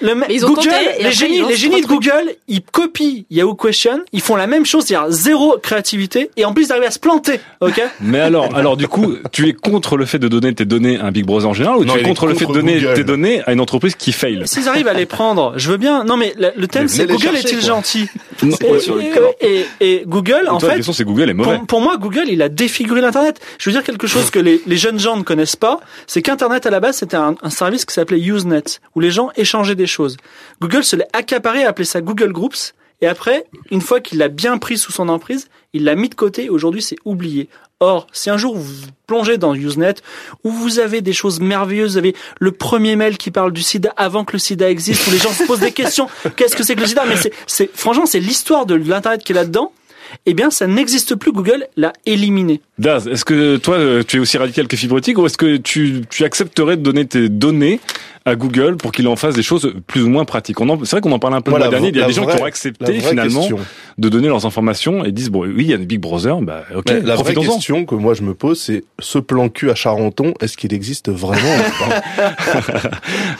Le ils ont Google, tenté, les après, génies, les génies de. Google, ils copient Yahoo Question, ils font la même chose, c'est-à-dire zéro créativité, et en plus ils arrivent à se planter, ok? Mais alors, alors du coup, tu es contre le fait de donner tes données à un Big Brother en général ou Non, tu es contre le fait de donner Google. tes données à une entreprise qui fail? S'ils arrivent à les prendre, je veux bien. Non mais le, thème c'est les Google est-il gentil? Et, Google, en Toi, la fait, question c'est Google est mauvais. pour, pour moi, Google, il a défiguré l'Internet. Je veux dire quelque chose que les, les jeunes gens ne connaissent pas, c'est qu'Internet, à la base, c'était un, un service qui s'appelait Usenet, où les gens échangeaient des choses. Google se l'est accaparé, a appelé ça Google Groups, Et après, une fois qu'il l'a bien pris sous son emprise, il l'a mis de côté et aujourd'hui c'est oublié. Or, si un jour vous vous plongez dans Usenet, où vous avez des choses merveilleuses, vous avez le premier mail qui parle du sida avant que le sida existe, où les gens se posent des questions, qu'est-ce que c'est que le sida? Mais c'est, c'est, franchement, c'est l'histoire de l'internet qui est là-dedans. Eh bien, ça n'existe plus. Google l'a éliminé. Daz, est-ce que toi, euh, tu es aussi radical que Fibrotique ou est-ce que tu, tu accepterais de donner tes données à Google pour qu'il en fasse des choses plus ou moins pratiques On en- C'est vrai qu'on en parlait un peu Moi, le mois dernier. Il y a vraie- des gens qui ont accepté finalement question. de donner leurs informations et disent bon, oui, il y a des Big Brother, bah ok, Mais la vraie question que moi je me pose, c'est ce plan cul à Charenton, est-ce qu'il existe vraiment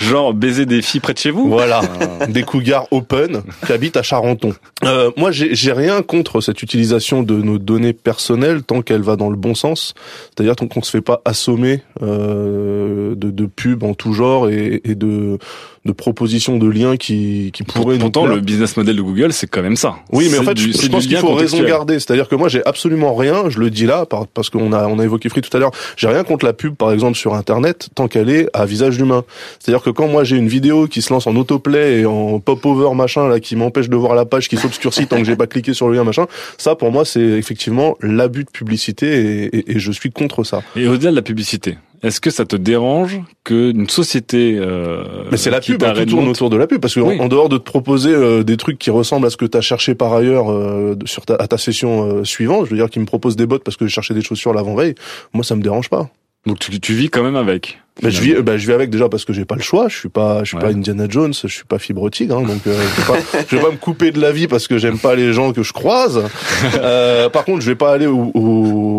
Genre baiser des filles près de chez vous. Voilà, des cougars open qui habitent à Charenton. Euh, moi, j'ai j'ai rien contre cette utilisation de nos données personnelles tant qu'elle va dans le bon sens. C'est-à-dire tant qu'on se fait pas assommer euh, de, de pubs en tout genre et, et de, de propositions de liens qui, qui pourraient Pourtant, le business model de Google, c'est quand même ça. Oui, mais en fait, du- je, pense qu'il faut raison garder. C'est-à-dire que moi, j'ai absolument rien. Je le dis là par- parce qu'on a on a évoqué Free tout à l'heure. J'ai rien contre la pub, par exemple, sur Internet, tant qu'elle est à visage humain. C'est-à-dire que quand moi j'ai une vidéo qui se lance en autoplay et en pop-over machin là, qui m'empêche de voir la page, qui s'obscurcit tant que j'ai pas cliqué sur le lien machin, ça pour moi c'est effectivement l'abus de publicité et, et- et je suis contre ça. Et au-delà de la publicité, est-ce que ça te dérange qu'une société euh, Mais c'est la pub, hein, tout tourne autour de la pub, parce que en- Oui. en, dehors de te proposer euh, des trucs qui ressemblent à ce que tu as cherché par ailleurs euh, sur ta, à ta session euh, suivante, je veux dire, qui me propose des bots parce que j'ai cherché des chaussures l'avant-veille, moi ça me dérange pas. Donc tu, tu vis quand même avec. Mais je vis, bah, je vis avec déjà parce que j'ai pas le choix. Je suis pas, je suis Ouais. pas Indiana Jones, je suis pas Fibre Tigre, hein, donc euh, je, vais pas, je vais pas me couper de la vie parce que j'aime pas les gens que je croise. Euh, par contre, je vais pas aller au, au,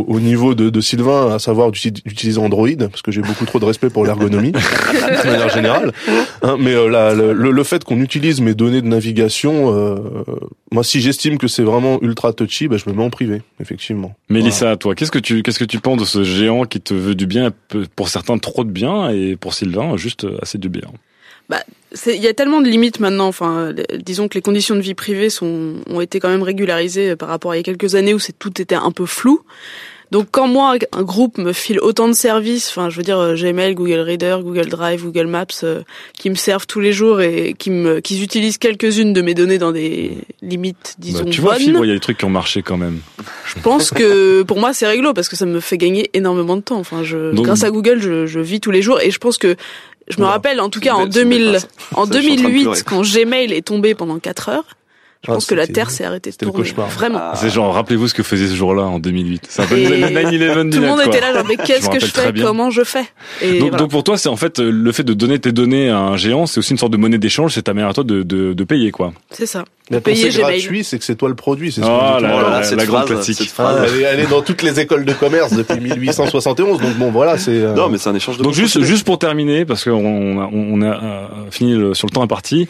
au niveau de, de Sylvain, à savoir d'uti- d'utiliser Android parce que j'ai beaucoup trop de respect pour l'ergonomie de manière générale. Hein, mais euh, la- le, le- le fait qu'on utilise mes données de navigation, euh, moi, si j'estime que c'est vraiment ultra touchy, bah, je me mets en privé, effectivement. Mélissa, toi, qu'est-ce que tu qu'est-ce que tu penses de ce géant qui te veut du bien, pour certains trop de bien et pour Sylvain juste assez du bien? C'est- Il y a tellement de limites maintenant. Enfin, disons que les conditions de vie privée sont, ont été quand même régularisées par rapport à il y a quelques années où c'est tout était un peu flou. Donc quand moi un groupe me file autant de services, enfin je veux dire euh, Gmail, Google Reader, Google Drive, Google Maps, euh, qui me servent tous les jours et qui me qui utilisent quelques-unes de mes données dans des limites disons Bah, Tu vois, il y a des trucs qui ont marché quand même. Je pense que pour moi c'est réglo parce que ça me fait gagner énormément de temps. Enfin, je, Donc- grâce à Google, je, je vis tous les jours et je pense que je me rappelle en tout cas en belle- c'est une belle 2000, phrase. en Ça, je suis en train de 2008 pleurer. quand Gmail est tombé pendant 4 heures, je Ah, pense que la Terre s'est arrêtée de le tourner. cauchemar. Vraiment. Ah. C'est genre, rappelez-vous ce que faisait ce jour-là en 2008. C'est un peu Et le 9-11 du Tout le monde quoi. était là genre mais qu'est-ce que je fais? Comment je fais? Et Donc, voilà. donc pour toi, c'est en fait euh, le fait de donner tes données à un géant, c'est aussi une sorte de monnaie d'échange. C'est ta manière à toi de, de, de payer, quoi. c'est ça. Mais Payer c'est gratuit, c'est que c'est toi le produit. C'est ce Oh le la- cette la grande phrase, classique. cette phrase. elle, est, elle est dans toutes les écoles de commerce depuis 1871, donc bon voilà, c'est. euh, Non, mais c'est un échange de Donc juste, juste pour terminer, parce qu'on on a, on a euh, fini le- sur le temps imparti,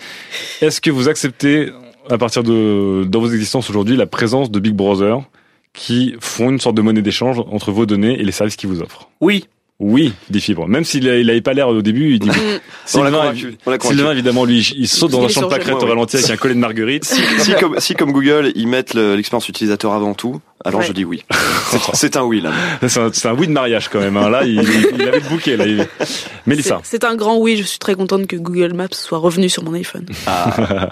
est-ce que vous acceptez, à partir de dans vos existences aujourd'hui, la présence de Big Brother qui font une sorte de monnaie d'échange entre vos données et les services qu'ils vous offrent Oui, Oui, dit Fibre. Même s'il a- il avait pas l'air au début, il dit. Mm. Sylvain. Sylvain, évidemment, lui, il saute dans Il un champ de pâquerettes au ralenti avec un collet de marguerite. Si, si comme, si comme Google, ils mettent le- l'expérience utilisateur avant tout, alors Ouais. je dis oui. C'est- un oui là. C'est un, oui de mariage quand même. hein. Là, il, il avait le bouquet. Là, il... Mélissa. C'est c'est un grand oui. Je suis très contente que Google Maps soit revenu sur mon iPhone.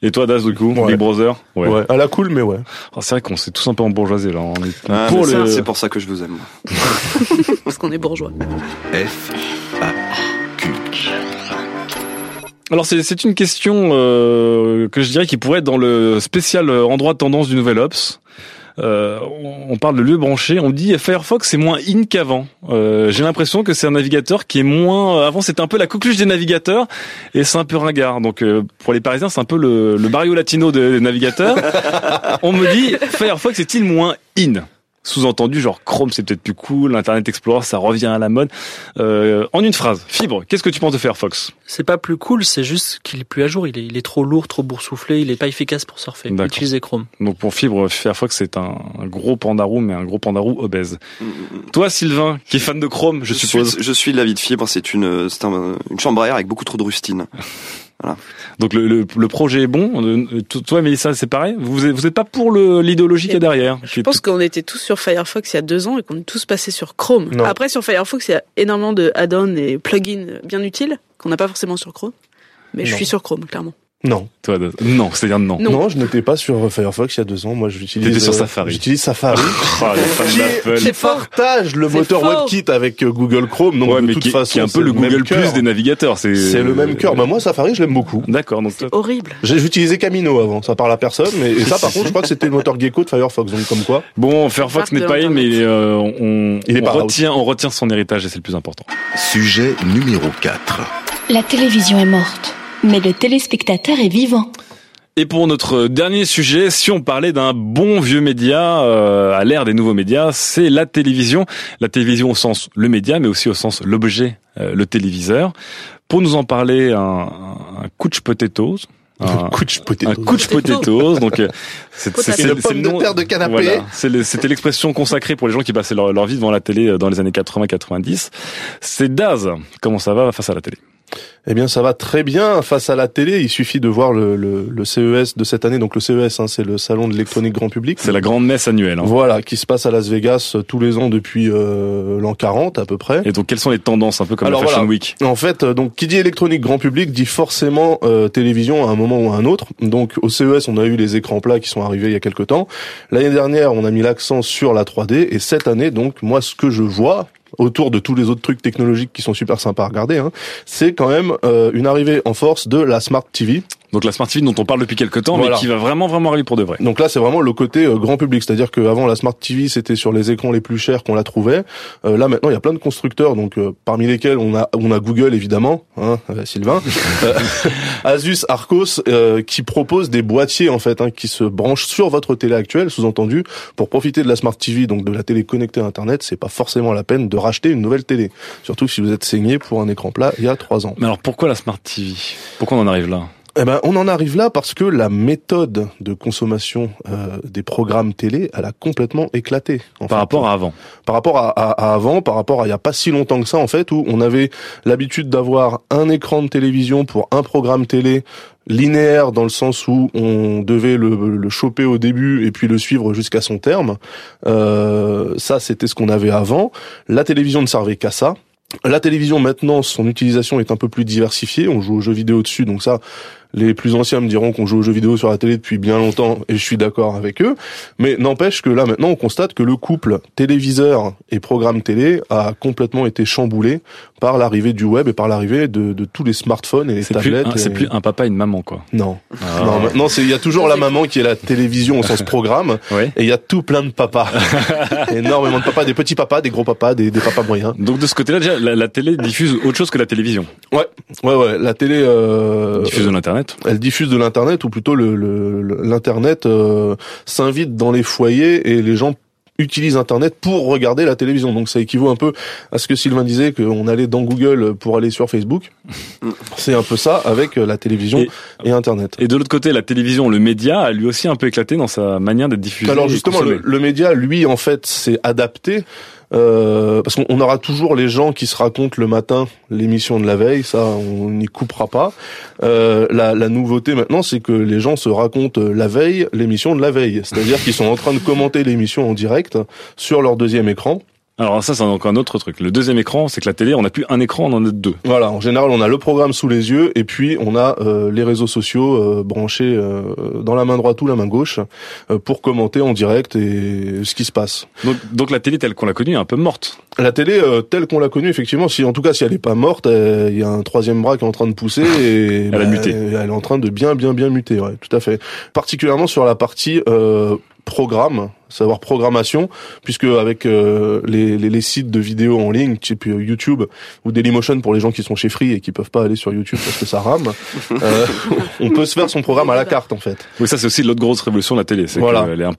Et toi, Das, du coup, Ouais. Big Brother ouais. à la cool, mais ouais. Oh, c'est vrai qu'on s'est tous un peu embourgeoisés là. On est Ah, pour le. c'est- pour ça que je vous aime. Parce qu'on est bourgeois. F, A, Q. Alors c'est c'est une question euh, que je dirais qui pourrait être dans le spécial euh, endroit de tendance du Nouvel Ops. Euh, on parle de lieu branché. On dit Firefox c'est moins in qu'avant. Euh, J'ai l'impression que c'est un navigateur qui est moins. Avant c'était un peu la coqueluche des navigateurs et c'est un peu ringard. Donc euh, pour les Parisiens c'est un peu le, le Barrio Latino des, des navigateurs. on me dit Firefox est-il moins in? Sous-entendu, genre Chrome c'est peut-être plus cool, Internet Explorer ça revient à la mode. Euh, en une phrase, Fibre, qu'est-ce que tu penses de Firefox? C'est pas plus cool, c'est juste qu'il est plus à jour. Il est, il est trop lourd, trop boursouflé, il est pas efficace pour surfer. Utilisez Chrome. Donc pour Fibre, Firefox c'est un, un gros pandarou, mais un gros pandarou obèse. Toi Sylvain, qui est fan de Chrome, je, suppose. Suis, je suis de l'avis de fibre. C'est une, c'est un- une chambre à air avec beaucoup trop de rustine. Donc le, le, le projet est bon. Euh, to- Toi Mélissa, c'est pareil? Vous êtes, vous êtes pas pour le- l'idéologie qu'il y a derrière Je pense qu'on était tous sur Firefox il y a deux ans et qu'on est tous passés sur Chrome. Non. Après, sur Firefox, il y a énormément de add-ons et plugins bien utiles qu'on n'a pas forcément sur Chrome. Mais je suis sur Chrome, clairement. Non. Toi, non, c'est-à-dire non. Non. je n'étais pas sur Firefox il y a deux ans. Moi, j'utilise. T'étais sur euh, Safari. J'utilise Safari. Oh, les fans Qui- fort. partage le moteur faux. WebKit avec euh, Google Chrome. Donc ouais, de mais toute qui, façon, qui est un peu le Google cœur. Plus des navigateurs. C'est C'est le même cœur. Bah, moi, Safari, je l'aime beaucoup. D'accord. Donc Horrible. J'ai j'utilisais Camino avant, ça parle à personne, mais et ça par contre je crois que c'était le moteur Gecko de Firefox, donc comme quoi. bon, Firefox n'est pas in, mais euh, on, Il est on pas out. on retient son héritage et c'est le plus important. Sujet numéro 4. La télévision est morte, mais le téléspectateur est vivant. Et pour notre dernier sujet, si on parlait d'un bon vieux média euh, à l'ère des nouveaux médias, c'est la télévision. La télévision au sens le média, mais aussi au sens l'objet, euh, le téléviseur. Pour nous en parler, un, un couch potatoes. Un, Couch potato. un couch potatoes. Donc, euh, c'est le c'est pomme de terre de canapé. Voilà. C'est le- C'était l'expression consacrée pour les gens qui passaient leur, leur vie devant la télé euh, dans les années 80-90. C'est Daz. Comment ça va face à la télé? Eh bien ça va très bien face à la télé, il suffit de voir le, le, le CES de cette année, donc le CES hein, c'est le salon de l'électronique grand public. C'est la grande messe annuelle. hein. Voilà, qui se passe à Las Vegas euh, tous les ans depuis euh, l'an 40 à peu près. Et donc, quelles sont les tendances, un peu comme Alors, la Fashion voilà. Week? En fait, euh, donc qui dit électronique grand public dit forcément euh, télévision à un moment ou à un autre. Donc au CES, on a eu les écrans plats qui sont arrivés il y a quelques temps. L'année dernière, on a mis l'accent sur la 3D et cette année, donc moi ce que je vois autour de tous les autres trucs technologiques qui sont super sympas à regarder, hein, c'est quand même euh, une arrivée en force de la Smart TV. Donc la Smart TV dont on parle depuis quelques temps, Voilà. mais qui va vraiment vraiment arriver pour de vrai. Donc là, c'est vraiment le côté euh, grand public, c'est-à-dire qu'avant la Smart TV, c'était sur les écrans les plus chers qu'on la trouvait. Euh, là, maintenant, il y a plein de constructeurs, donc euh, parmi lesquels on a on a Google évidemment, hein, euh, Sylvain, Euh, Asus, Arcos, euh, qui proposent des boîtiers en fait, hein, qui se branchent sur votre télé actuelle, sous-entendu, pour profiter de la Smart TV, donc de la télé connectée à Internet, c'est pas forcément la peine de racheter une nouvelle télé, surtout si vous êtes saigné pour un écran plat il y a trois ans. Mais alors pourquoi la Smart TV Pourquoi on en arrive là? Eh ben, on en arrive là parce que la méthode de consommation euh, des programmes télé, elle a complètement éclaté. en par fait. rapport à avant par rapport à, à- à avant, par rapport à il y a pas si longtemps que ça en fait, où on avait l'habitude d'avoir un écran de télévision pour un programme télé linéaire dans le sens où on devait le, le choper au début et puis le suivre jusqu'à son terme. Euh, ça, c'était ce qu'on avait avant. La télévision ne servait qu'à ça. La télévision maintenant, son utilisation est un peu plus diversifiée. On joue aux jeux vidéo dessus, donc ça, les plus anciens me diront qu'on joue aux jeux vidéo sur la télé depuis bien longtemps, et je suis d'accord avec eux. Mais n'empêche que là maintenant, on constate que le couple téléviseur et programme télé a complètement été chamboulé par l'arrivée du web et par l'arrivée de, de tous les smartphones et les tablettes. un- c'est et- plus un papa et une maman quoi. Non, Ah. non. Maintenant, c'est il y a toujours la maman qui est la télévision au sens programme, Ouais. et il y a tout plein de papas, énormément de papas, des petits papas, des gros papas, des, des papas moyens. Donc de ce côté-là déjà la, la télé diffuse autre chose que la télévision. Ouais, ouais, ouais. La télé. Euh, diffuse de l'internet. Elle diffuse de l'internet ou plutôt le le- le- l'internet euh, s'invite dans les foyers et les gens utilisent internet pour regarder la télévision. Donc ça équivaut un peu à ce que Sylvain disait qu'on allait dans Google pour aller sur Facebook. C'est un peu ça avec la télévision Et- et, internet. Et de l'autre côté, la télévision, le média, a lui aussi un peu éclaté dans sa manière d'être diffusé. Alors justement, le, le média, lui, en fait, s'est adapté. Euh, parce qu'on on aura toujours les gens qui se racontent le matin l'émission de la veille, ça on n'y coupera pas. Euh, la, la nouveauté maintenant, c'est que les gens se racontent la veille l'émission de la veille, c'est-à-dire qu'ils sont en train de commenter l'émission en direct sur leur deuxième écran. Alors ça, c'est encore un autre truc. Le deuxième écran, c'est que la télé, on n'a plus un écran, on en a deux. Voilà, en général, on a le programme sous les yeux et puis on a euh, les réseaux sociaux euh, branchés euh, dans la main droite ou la main gauche euh, pour commenter en direct et ce qui se passe. Donc, donc la télé telle qu'on l'a connue est un peu morte. La télé euh, telle qu'on l'a connue, effectivement, si en tout cas si elle est pas morte, euh, il y a un troisième bras qui est en train de pousser et Elle a muté. Elle est en train de bien bien bien muter, ouais, tout à fait. Particulièrement sur la partie euh, programme, savoir programmation, puisque avec euh, les, les, les sites de vidéos en ligne, type euh, YouTube ou Dailymotion pour les gens qui sont chez Free et qui peuvent pas aller sur YouTube parce que ça rame, euh, on peut se faire son programme à la carte en fait. Oui, ça c'est aussi l'autre grosse révolution de la télé. C'est Voilà. que euh,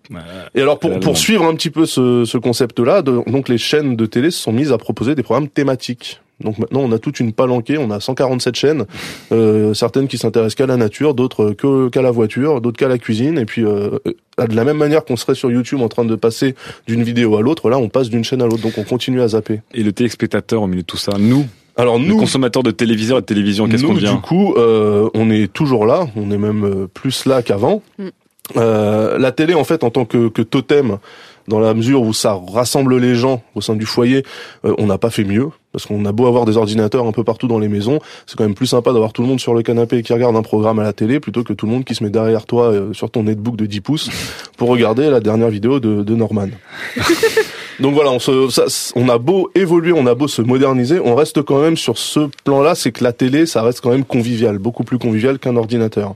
Et alors pour, pour suivre un petit peu ce, ce concept-là, donc les chaînes de télé se sont mises à proposer des programmes thématiques. Donc maintenant on a toute une palanquée, on a 147 chaînes, euh, certaines qui s'intéressent qu'à la nature, d'autres que qu'à la voiture, d'autres qu'à la cuisine, et puis euh, de la même manière qu'on serait sur YouTube en train de passer d'une vidéo à l'autre, là on passe d'une chaîne à l'autre, donc on continue à zapper. et le téléspectateur au milieu de tout ça, nous, Alors le nous, consommateur de téléviseur et de télévision, qu'est-ce qu'on nous, devient du coup, euh, on est toujours là, on est même plus là qu'avant. Mm. Euh, la télé, en fait, en tant que, que totem dans la mesure où ça rassemble les gens au sein du foyer, euh, on n'a pas fait mieux. Parce qu'on a beau avoir des ordinateurs un peu partout dans les maisons, c'est quand même plus sympa d'avoir tout le monde sur le canapé qui regarde un programme à la télé plutôt que tout le monde qui se met derrière toi euh, sur ton netbook de 10 pouces pour regarder la dernière vidéo de, de Norman. Donc voilà, on, se, ça, on a beau évoluer, on a beau se moderniser, on reste quand même sur ce plan-là, c'est que la télé, ça reste quand même convivial, beaucoup plus convivial qu'un ordinateur.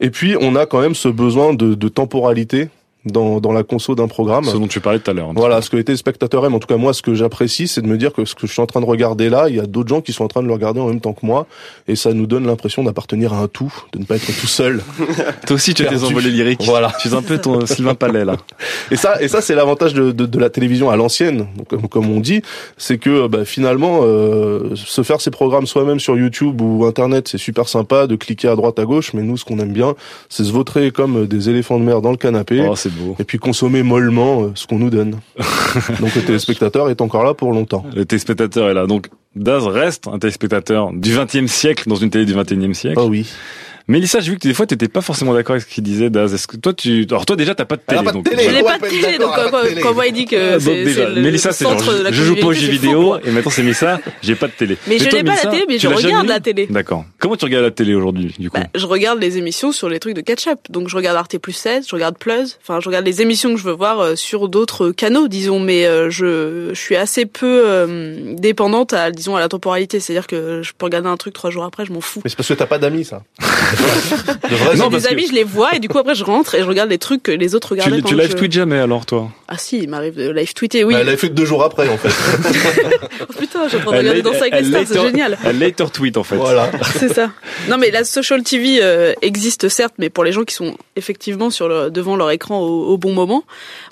Et puis, on a quand même ce besoin de, de temporalité dans, dans la conso d'un programme. Ce dont tu parlais tout à l'heure. Voilà, ce que les téléspectateurs aiment, en tout cas moi, ce que j'apprécie, c'est de me dire que ce que je suis en train de regarder là, il y a d'autres gens qui sont en train de le regarder en même temps que moi, et ça nous donne l'impression d'appartenir à un tout, de ne pas être tout seul. Toi aussi, tu as Perdu. envolées lyriques. Voilà. Tu es un peu ton Sylvain Palais, là. Et ça, et ça, c'est l'avantage de, de, de la télévision à l'ancienne, comme, comme on dit, c'est que bah, finalement, euh, se faire ses programmes soi-même sur YouTube ou Internet, c'est super sympa de cliquer à droite à gauche, mais nous, ce qu'on aime bien, c'est se vautrer comme des éléphants de mer dans le canapé. Oh, c'est beau. Et puis consommer mollement euh, ce qu'on nous donne. Donc le téléspectateur est encore là pour longtemps. Le téléspectateur est là. Donc, Daz reste un téléspectateur du 20e siècle dans une télé du 21e siècle. Ah oui. Mélissa, j'ai vu que des fois, t'étais pas forcément d'accord avec ce qu'il disait, Daz. Est-ce que toi, tu, alors toi, déjà, t'as pas de télé. pas de télé. Je Et n'ai pas de télé, donc d'accord quand, moi il dit que Donc c'est déjà, c'est le Mélissa, c'est je, joue pas aux jeux vidéo, et maintenant c'est Mélissa, j'ai pas de télé. Mais je n'ai pas la télé, mais je regarde la télé. D'accord. Comment tu regardes la télé aujourd'hui, du coup? Bah, je regarde les émissions sur les trucs de catch-up. Donc je regarde Arte plus 16, je regarde Plus, enfin je regarde les émissions que je veux voir euh, sur d'autres canaux, disons, mais euh, je, je suis assez peu euh, dépendante à, disons, à la temporalité. C'est-à-dire que je peux regarder un truc trois jours après, je m'en fous. Mais c'est parce que t'as pas d'amis, ça. De amis. des amis, je les vois et du coup après je rentre et je regarde les trucs que les autres Tu, regardaient tu pendant live je- tweet jamais, alors, toi? Ah si, il m'arrive de live tweeter, oui. Bah, elle l'avait fait deux jours après, en fait. Oh, putain, j'ai en train de regarder Danser avec les stars, c'est génial. Elle later tweet, en fait. voilà. C'est ça. Non, mais la social TV euh, existe certes, mais pour les gens qui sont effectivement sur le, devant leur écran au, au bon moment.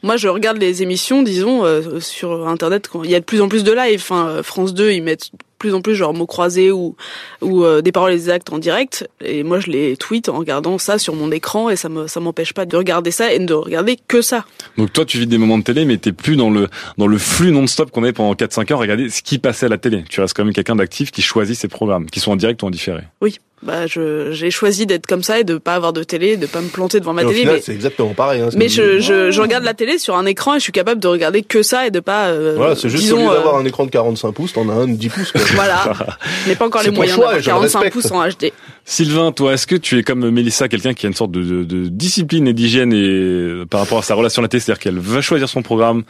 Moi, je regarde les émissions, disons, euh, sur Internet. Quand il y a de plus en plus de live. Enfin, France 2, ils mettent plus en plus genre mots croisés ou ou euh, des paroles exactes en direct. Et moi, je les tweet en regardant ça sur mon écran et ça me ça m'empêche pas de regarder ça et de regarder que ça. Donc toi, tu vis des moments de télé, mais t'es plus dans le dans le flux non-stop qu'on avait pendant 4-5 heures. Regarder ce qui passait à la télé. Tu restes quand même quelqu'un d'actif qui choisit ses programmes, qui sont en direct ou en différé. Oui. Bah, je j'ai choisi d'être comme ça et de pas avoir de télé, de pas me planter devant ma Et au télé. final, mais c'est exactement pareil. Hein, Mais je, je, je regarde la télé sur un écran et je suis capable de regarder que ça et de pas. Euh, Voilà, c'est juste au disons, lieu euh, d'avoir un écran de 45 pouces, t'en as un de 10 pouces. Quoi. Voilà, je n'ai pas encore C'est les moyens choix, d'avoir et je le 45 respecte. pouces en HD. Sylvain, toi, est-ce que tu es comme Mélissa, quelqu'un qui a une sorte de, de- de discipline et d'hygiène et euh, par rapport à sa relation à la télé, c'est-à-dire qu'elle va choisir son programme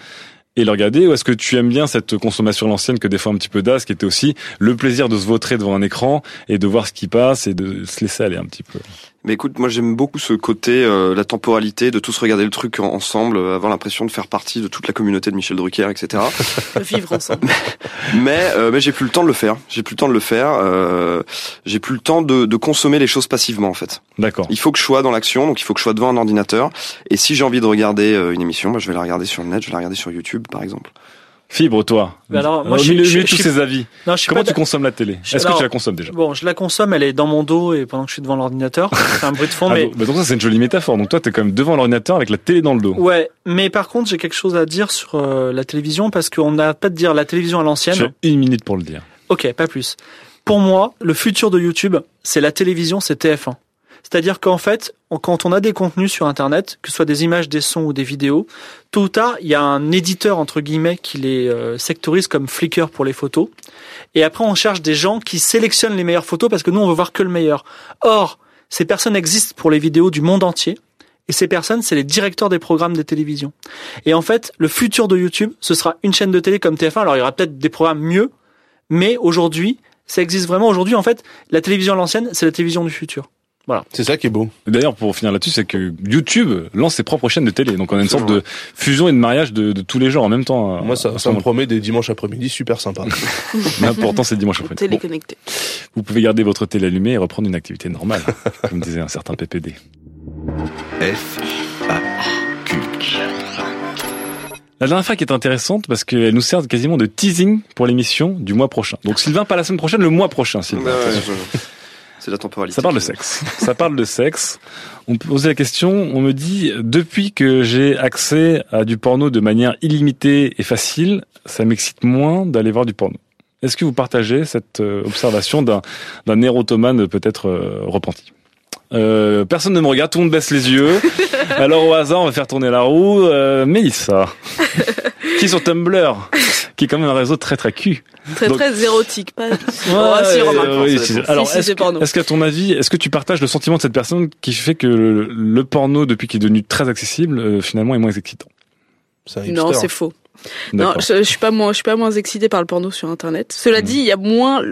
et le regarder, ou est-ce que tu aimes bien cette consommation l'ancienne que des fois un petit peu d'as, qui était aussi le plaisir de se vautrer devant un écran et de voir ce qui passe et de se laisser aller un petit peu? Mais écoute, moi j'aime beaucoup ce côté, euh, la temporalité, de tous regarder le truc en- ensemble, euh, avoir l'impression de faire partie de toute la communauté de Michel Drucker, etc. Vivre ensemble. mais euh, mais j'ai plus le temps de le faire. J'ai plus le temps de le faire. Euh, j'ai plus le temps de, de consommer les choses passivement en fait. D'accord. Il faut que je sois dans l'action, donc il faut que je sois devant un ordinateur. Et si j'ai envie de regarder euh, une émission, bah, je vais la regarder sur le net, je vais la regarder sur YouTube par exemple. Fibre, toi. Alors, moi, je- tous ces avis. Non, je suis Comment tu consommes la télé? Est-ce que tu la consommes déjà? Bon, je la consomme, elle est dans mon dos et pendant que je suis devant l'ordinateur, c'est un bruit de fond, Ah mais bon, bah donc ça c'est une jolie métaphore. Donc toi t'es quand même devant l'ordinateur avec la télé dans le dos. ouais. Mais par contre, j'ai quelque chose à dire sur euh, la télévision parce qu'on n'a pas de dire la télévision à l'ancienne. As une minute pour le dire. Ok, pas plus. Pour moi, le futur de YouTube, c'est la télévision, c'est TF1. C'est-à-dire qu'en fait, quand on a des contenus sur Internet, que ce soit des images, des sons ou des vidéos, tôt ou tard, il y a un éditeur, entre guillemets, qui les euh, sectorise comme Flickr pour les photos. Et après, on cherche des gens qui sélectionnent les meilleures photos parce que nous, on veut voir que le meilleur. Or, ces personnes existent pour les vidéos du monde entier. Et ces personnes, c'est les directeurs des programmes de télévision. Et en fait, le futur de YouTube, ce sera une chaîne de télé comme TF1. Alors, il y aura peut-être des programmes mieux, mais aujourd'hui, ça existe vraiment. Aujourd'hui, en fait, la télévision à l'ancienne, c'est la télévision du futur. C'est ça qui est beau. D'ailleurs, pour finir là-dessus, c'est que YouTube lance ses propres chaînes de télé. Donc on a une sorte de fusion et de mariage de, de tous les genres en même temps. Moi, ça, ça me promet des dimanches après-midi super sympas. Pourtant, c'est dimanche après. Bon, Téléconnecté. vous pouvez garder votre télé allumée et reprendre une activité normale, comme disait un certain PPD. F, A, Q. La dernière fois qui est intéressante parce qu'elle nous sert quasiment de teasing pour l'émission du mois prochain. Donc Sylvain, pas la semaine prochaine, le mois prochain, Sylvain. Attention. C'est la temporalité. Ça parle de sexe. Ça parle de sexe. On me posait la question, on me dit, depuis que j'ai accès à du porno de manière illimitée et facile, ça m'excite moins d'aller voir du porno. Est-ce que vous partagez cette euh, observation d'un d'un érotomane peut-être euh, repenti? Euh, personne ne me regarde, tout le monde baisse les yeux. Alors au hasard, on va faire tourner la roue. Euh, Mélissa, qui est sur Tumblr, qui est quand même un réseau très très cul. Très Donc- très érotique, pas. Ouais, Oh, si, euh, oui, si- alors, Si, est-ce que- qu'à ton avis, est-ce que tu partages le sentiment de cette personne qui fait que le, le porno, depuis qu'il est devenu très accessible, euh, finalement est moins excitant? C'est un Non, c'est faux. Non, je, je suis pas moins, je suis pas moins excitée par le porno sur Internet. Cela dit, il y a moins,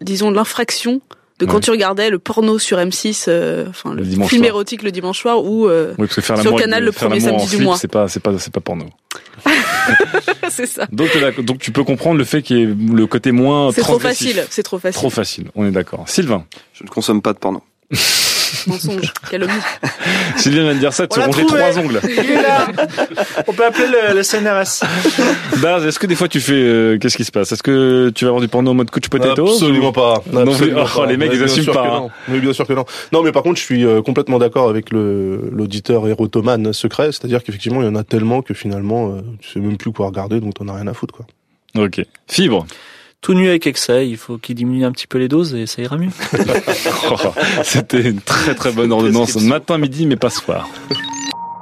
disons, l'infraction de quand Ouais. tu regardais le porno sur M6, euh, enfin le, Le film soir. érotique le dimanche soir, ou euh, Oui, Sur Canal le premier samedi du mois. C'est pas, c'est pas, c'est pas porno. c'est ça. Donc, d'accord. donc tu peux comprendre le fait qu'il y ait le côté moins C'est trop facile, c'est trop facile. Trop facile. On est d'accord. Sylvain. Je ne consomme pas de porno. Mensonge, calomnie. Sylvain vient de dire ça, de se ronger trois ongles. Il est là. On peut appeler le, le CNRS. Daz, est-ce que des fois tu fais, euh, qu'est-ce qui se passe? Est-ce que tu vas avoir du porno en mode coach potato? Absolument pas. Non, Absolument mais- oh, pas. les mecs, Mais ils assument pas, hein. Mais bien sûr que non. Non, mais par contre, je suis euh, complètement d'accord avec l'auditeur érotomane secret, c'est-à-dire qu'effectivement, il y en a tellement que finalement, euh, tu sais même plus quoi regarder, donc t'en as rien à foutre, quoi. Ok. Fibre. Tout nu avec excès, il faut qu'il diminue un petit peu les doses et ça ira mieux. Oh, C'était une très très bonne ordonnance. Matin, midi, mais pas soir.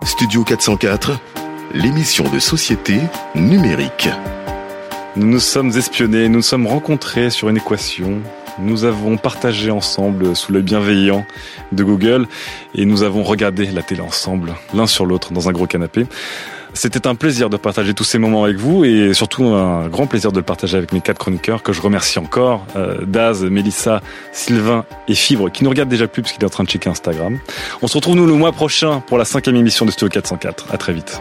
Studio 404, l'émission de société numérique. Nous nous sommes espionnés, nous nous sommes rencontrés sur une équation. Nous avons partagé ensemble sous l'œil bienveillant de Google et nous avons regardé la télé ensemble, l'un sur l'autre, dans un gros canapé. C'était un plaisir de partager tous ces moments avec vous et surtout un grand plaisir de le partager avec mes quatre chroniqueurs que je remercie encore, euh, Daz, Mélissa, Sylvain et Fibre qui nous regardent déjà plus parce qu'il est en train de checker Instagram. On se retrouve nous le mois prochain pour la cinquième émission de Studio 404. À très vite.